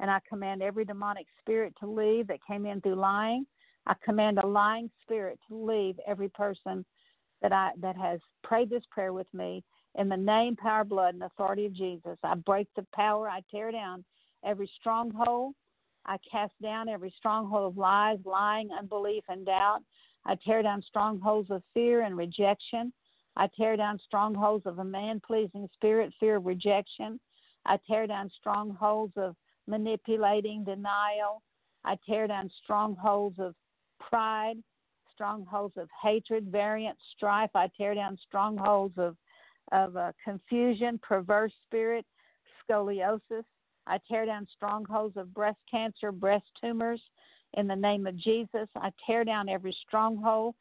And I command every demonic spirit to leave that came in through lying. I command a lying spirit to leave every person that I that has prayed this prayer with me in the name, power, blood, and authority of Jesus. I break the power. I tear down every stronghold. I cast down every stronghold of lies, lying, unbelief, and doubt. I tear down strongholds of fear and rejection. I tear down strongholds of a man pleasing spirit, fear of rejection. I tear down strongholds of manipulating, denial. I tear down strongholds of pride, strongholds of hatred, variance, strife. I tear down strongholds of, of uh, confusion, perverse spirit, scoliosis. I tear down strongholds of breast cancer, breast tumors. In the name of Jesus, I tear down every stronghold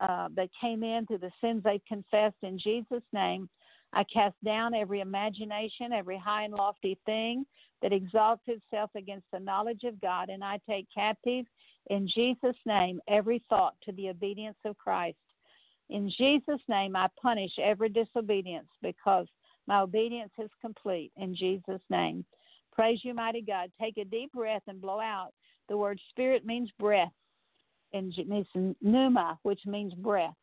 uh, that came in through the sins they've confessed in Jesus' name. I cast down every imagination, every high and lofty thing that exalts itself against the knowledge of God, and I take captive in Jesus' name every thought to the obedience of Christ. In Jesus' name, I punish every disobedience because my obedience is complete. In Jesus' name. Praise you, mighty God. Take a deep breath and blow out. The word spirit means breath and means pneuma, which means breath.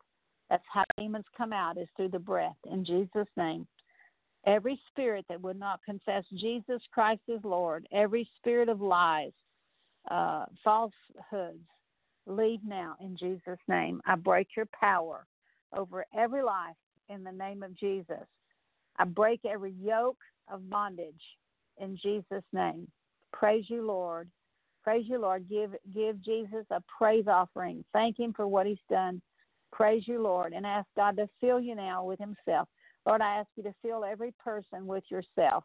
That's how demons come out is through the breath. In Jesus' name. Every spirit that would not confess Jesus Christ is Lord, every spirit of lies, uh, falsehoods, leave now in Jesus' name. I break your power over every life in the name of Jesus. I break every yoke of bondage in Jesus' name. Praise you, Lord. Praise you, Lord. Give give Jesus a praise offering. Thank him for what he's done. Praise you, Lord, and ask God to fill you now with himself. Lord, I ask you to fill every person with yourself.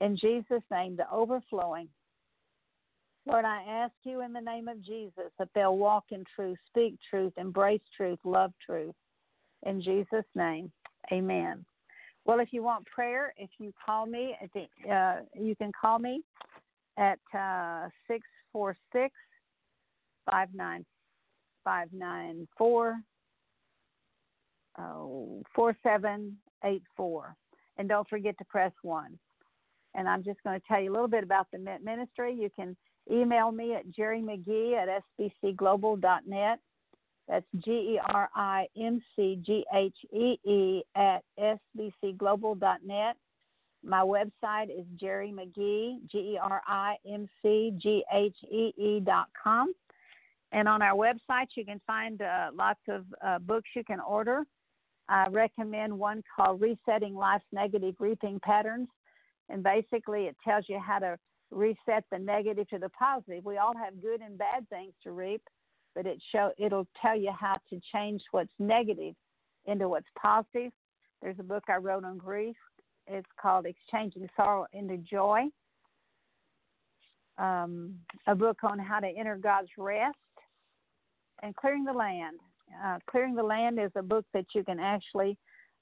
In Jesus' name, the overflowing. Lord, I ask you in the name of Jesus that they'll walk in truth, speak truth, embrace truth, love truth. In Jesus' name, amen. Well, if you want prayer, if you call me, at the, uh, you can call me at uh, 646 five nine five nine four oh, four seven eight four, and don't forget to press one. And I'm just going to tell you a little bit about the ministry. You can email me at Geri McGhee at sbcglobal.net. That's G E R I M C G H E E at sbcglobal.net. My website is Geri McGhee, G E R I M C G H E E dot com. And on our website, you can find uh, lots of uh, books you can order. I recommend one called Resetting Life's Negative Reaping Patterns. And basically, it tells you how to reset the negative to the positive. We all have good and bad things to reap, but it show it'll tell you how to change what's negative into what's positive. There's a book I wrote on grief. It's called Exchanging Sorrow into Joy. Um, a book on how to enter God's rest and clearing the land. Uh, clearing the land is a book that you can actually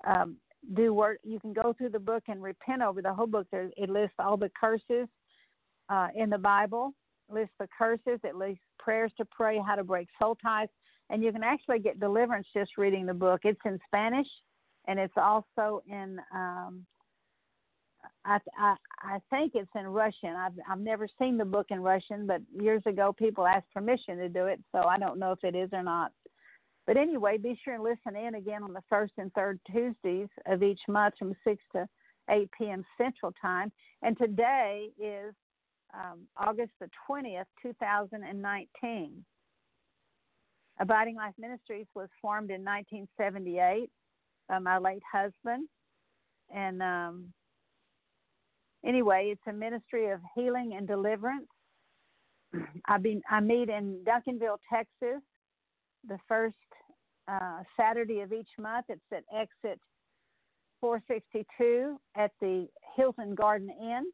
um, do work. You can go through the book and repent over the whole book. There, it lists all the curses uh, in the Bible, lists the curses, it lists prayers to pray, how to break soul ties, and you can actually get deliverance just reading the book. It's in Spanish, and it's also in. Um, I, I I think it's in Russian. I've I've never seen the book in Russian, but years ago people asked permission to do it, so I don't know if it is or not. But anyway, be sure and listen in again on the first and third Tuesdays of each month from 6 to 8 p.m. Central Time. And today is um, August the 20th, 2019. Abiding Life Ministries was formed in 1978 by my late husband. And um, anyway, it's a ministry of healing and deliverance. I, be, I meet in Duncanville, Texas, the first uh, Saturday of each month. It's at exit 462 at the Hilton Garden Inn,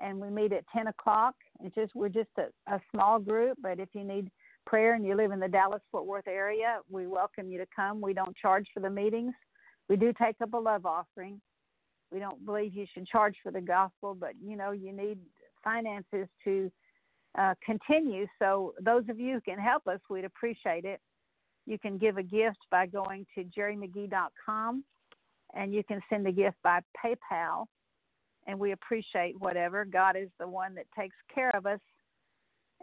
and we meet at 10 o'clock. It's just we're just a, a small group, but if you need prayer and you live in the Dallas Fort Worth area, we welcome you to come. We don't charge for the meetings. We do take up a love offering. We don't believe you should charge for the gospel, but you know you need finances to uh, continue. So those of you who can help us, we'd appreciate it. You can give a gift by going to gerimcghee.com and you can send a gift by PayPal. And we appreciate whatever. God is the one that takes care of us,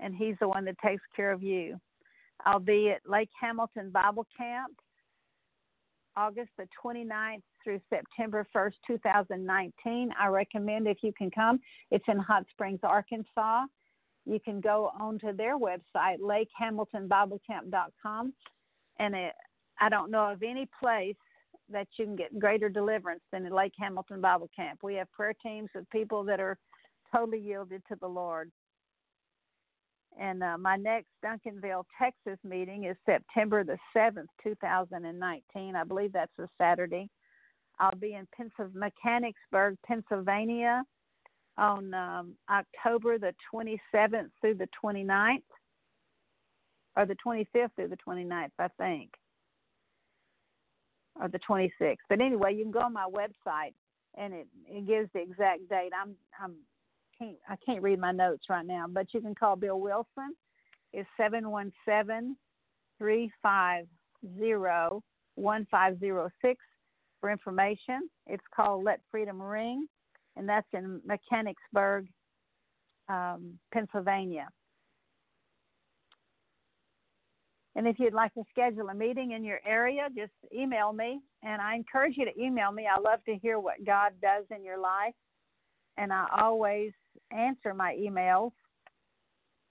and He's the one that takes care of you. I'll be at Lake Hamilton Bible Camp August the 29th through September 1st, 2019. I recommend if you can come. It's in Hot Springs, Arkansas. You can go onto their website, lakehamiltonbiblecamp.com, and it, I don't know of any place that you can get greater deliverance than in Lake Hamilton Bible Camp. We have prayer teams of people that are totally yielded to the Lord. And uh, my next Duncanville, Texas meeting is September the 7th, 2019. I believe that's a Saturday. I'll be in Pennsylvania, Mechanicsburg, Pennsylvania on um, October the 27th through the 29th or the 25th through the 29th, I think, or the 26th. But anyway, you can go on my website and it, it gives the exact date. I'm I'm can't I can't read my notes right now, but you can call Bill Wilson. It's seven one seven three five zero one five zero six for information. It's called Let Freedom Ring, and that's in Mechanicsburg, um, Pennsylvania. And if you'd like to schedule a meeting in your area, just email me. And I encourage you to email me. I love to hear what God does in your life. And I always answer my emails.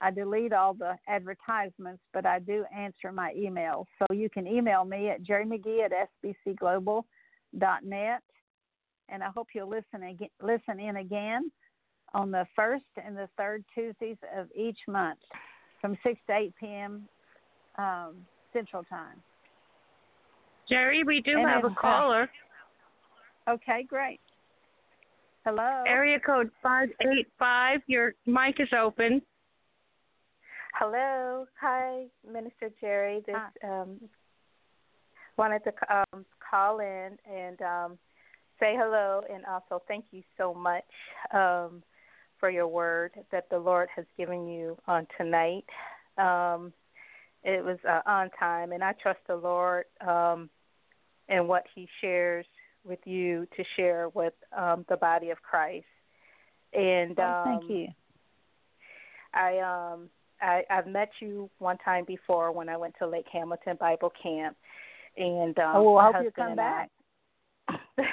I delete all the advertisements, but I do answer my emails. So you can email me at gerimcghee at sbcglobal.net. And I hope you'll listen, again, listen in again on the first and the third Tuesdays of each month from 6 to 8 p.m um, Central Time. Geri, we do and have a caller. Okay, great. Hello. Area code 585. Your mic is open. Hello. Hi, Minister Geri. This um, wanted to um, call in and um, say hello and also thank you so much um, for your word that the Lord has given you on tonight. Um, it was uh, on time, and I trust the Lord um, and what He shares with you to share with um, the body of Christ. And oh, thank you. I um I I've met you one time before when I went to Lake Hamilton Bible Camp, and um, oh, well, I hope you come back. I,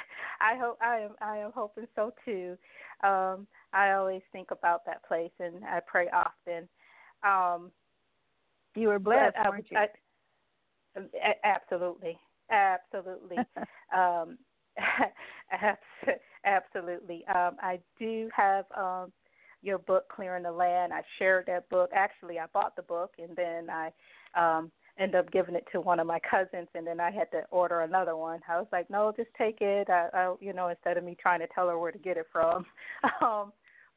I hope I am I am hoping so too. Um, I always think about that place and I pray often. Um, you were blessed, I, weren't you? I, absolutely, absolutely, um, absolutely. Um, I do have um, your book, Clearing the Land. I shared that book. Actually, I bought the book and then I um, ended up giving it to one of my cousins, and then I had to order another one. I was like, no, just take it. I, I you know, instead of me trying to tell her where to get it from. um,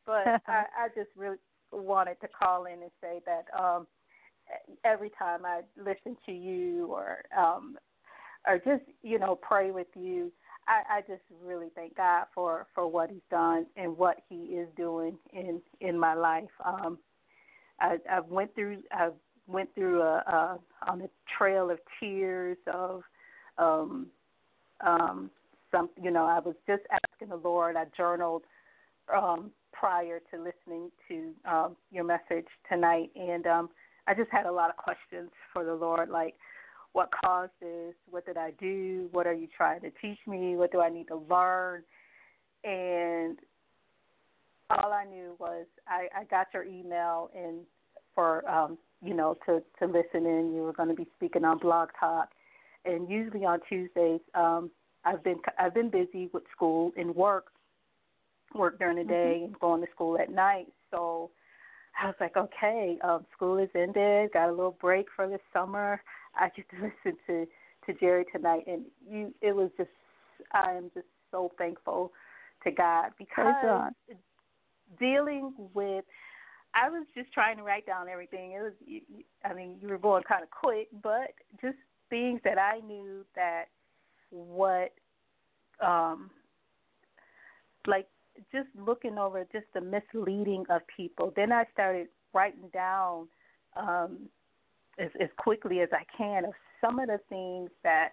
but I, I just really wanted to call in and say that um, every time I listen to you or um, or just you know pray with you, I, I just really thank God for for what He's done and what He is doing in in my life. Um, I, I've went through I've went through a, a on a trail of tears of um um some you know I was just asking the Lord I journaled um prior to listening to um your message tonight and um I just had a lot of questions for the Lord like what caused this what did I do what are you trying to teach me what do I need to learn and all I knew was I, I got your email and for um you know, to to listen in. You were going to be speaking on Blog Talk, and usually on Tuesdays, um, I've been I've been busy with school and work, work during the day mm-hmm. and going to school at night. So I was like, okay, um, school is ended. Got a little break for the summer. I get to listen to to Geri tonight, and you. It was just I am just so thankful to God because God. dealing with I was just trying to write down everything. It was, I mean, you were going kind of quick, but just things that I knew that what, um, like just looking over just the misleading of people. Then I started writing down um, as, as quickly as I can of some of the things that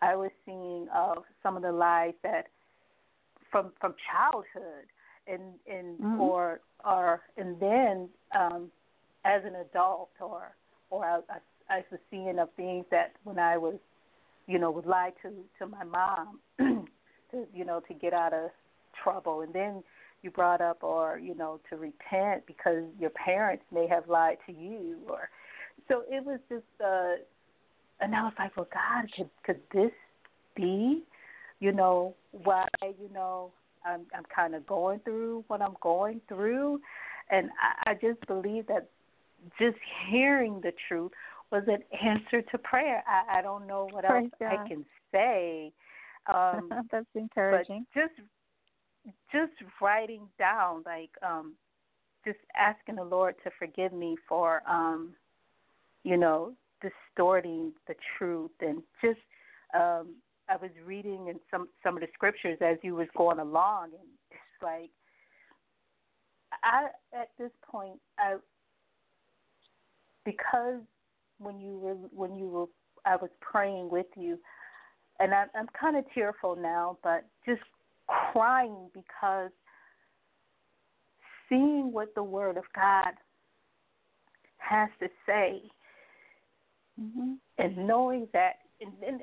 I was seeing of some of the lies that from from childhood and and mm-hmm. or or and then um as an adult or or I, I, I was seeing of things that when I was you know would lie to to my mom to you know to get out of trouble and then you brought up or you know to repent because your parents may have lied to you or so it was just uh and I was like well God could could this be you know why you know I'm I'm kind of going through what I'm going through, and I, I just believe that just hearing the truth was an answer to prayer. I, I don't know what Praise else God. I can say. Um, That's encouraging. But just just writing down like um just asking the Lord to forgive me for um you know distorting the truth and just um I was reading in some some of the scriptures as you was going along, and it's like I at this point I because when you were when you were I was praying with you, and I'm I'm kind of tearful now, but just crying because seeing what the Word of God has to say, mm-hmm. and knowing that, and, and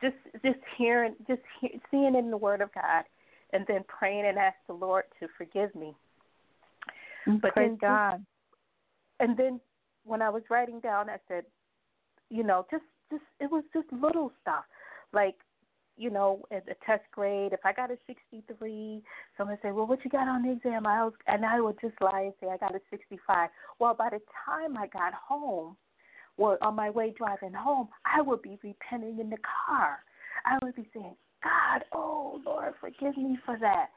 just just hearing, just he, seeing in the Word of God, and then praying and ask the Lord to forgive me. Mm, but Praise then, God. And then when I was writing down, I said, you know, just just it was just little stuff, like you know, at the test grade, if I got a 63, someone say, well, what you got on the exam? I was, and I would just lie and say I got a 65. Well, by the time I got home, or on my way driving home, I would be repenting in the car. I would be saying, God, oh Lord, forgive me for that.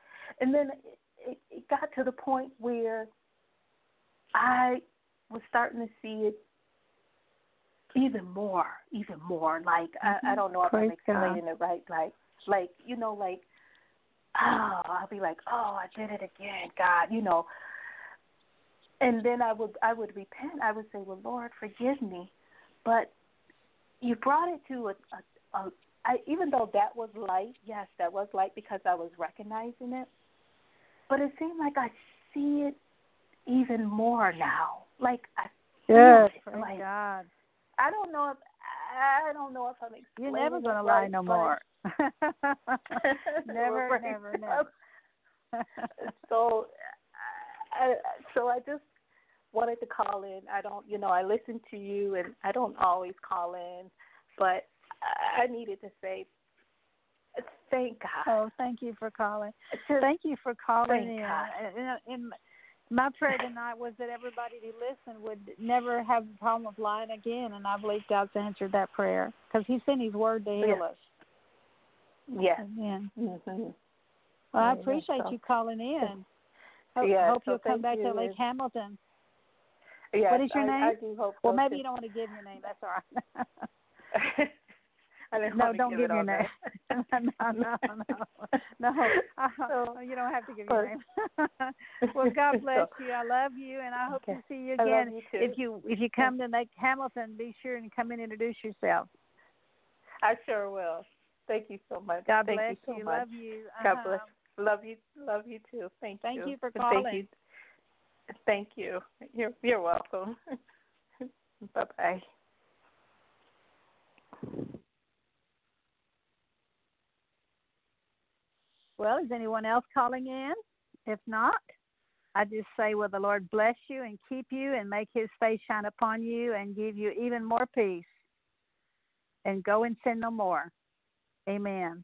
And then it, it, it got to the point where I was starting to see it even more, even more. Like mm-hmm. I, I don't know if Praise I'm explaining God. it right. Like, like you know, like oh, I'll be like, oh, I did it again, God, you know. and then I would I would repent. I would say, "Well, Lord, forgive me," but you brought it to a, a, a I, even though that was light, yes, that was light because I was recognizing it. But it seemed like I see it even more now. Like I feel Yes, it. Like God. I don't know if I don't know if I'm explaining You're never going to right, lie no more. never, Right. never, never. so, I, so I just wanted to call in. I don't, you know, I listen to you, and I don't always call in, but I I needed to say, thank God. oh, thank you for calling. Just- Thank you for calling Thank in. And my prayer tonight was that everybody who listened would never have the problem of lying again, and I believe God's answered that prayer because He sent His word to heal Yeah. us. yes. Amen. hmm Well, I appreciate So- you calling in. Hope, Yeah, hope so you'll come back to Lake and- Hamilton. Yes, What is your I, name? I do hope Well, maybe you don't want to give your name. That's all right. No, don't give, give your name. no, no, no, no. Uh, So- you don't have to give your name. well, God bless So- you. I love you, and I hope Okay. to see you I love again. you too. If you if you come to Lake Hamilton, be sure and come and introduce yourself. I sure will. Thank you so much. God Thank bless you so you. much. Love you. God Uh-huh. bless. Love you. Love you too. Thank, Thank you. you for calling. Thank you. Thank you. You're you're welcome. bye bye. Well, is anyone else calling in? If not, I just say, will the Lord bless you and keep you and make his face shine upon you and give you even more peace. And go and sin no more. Amen.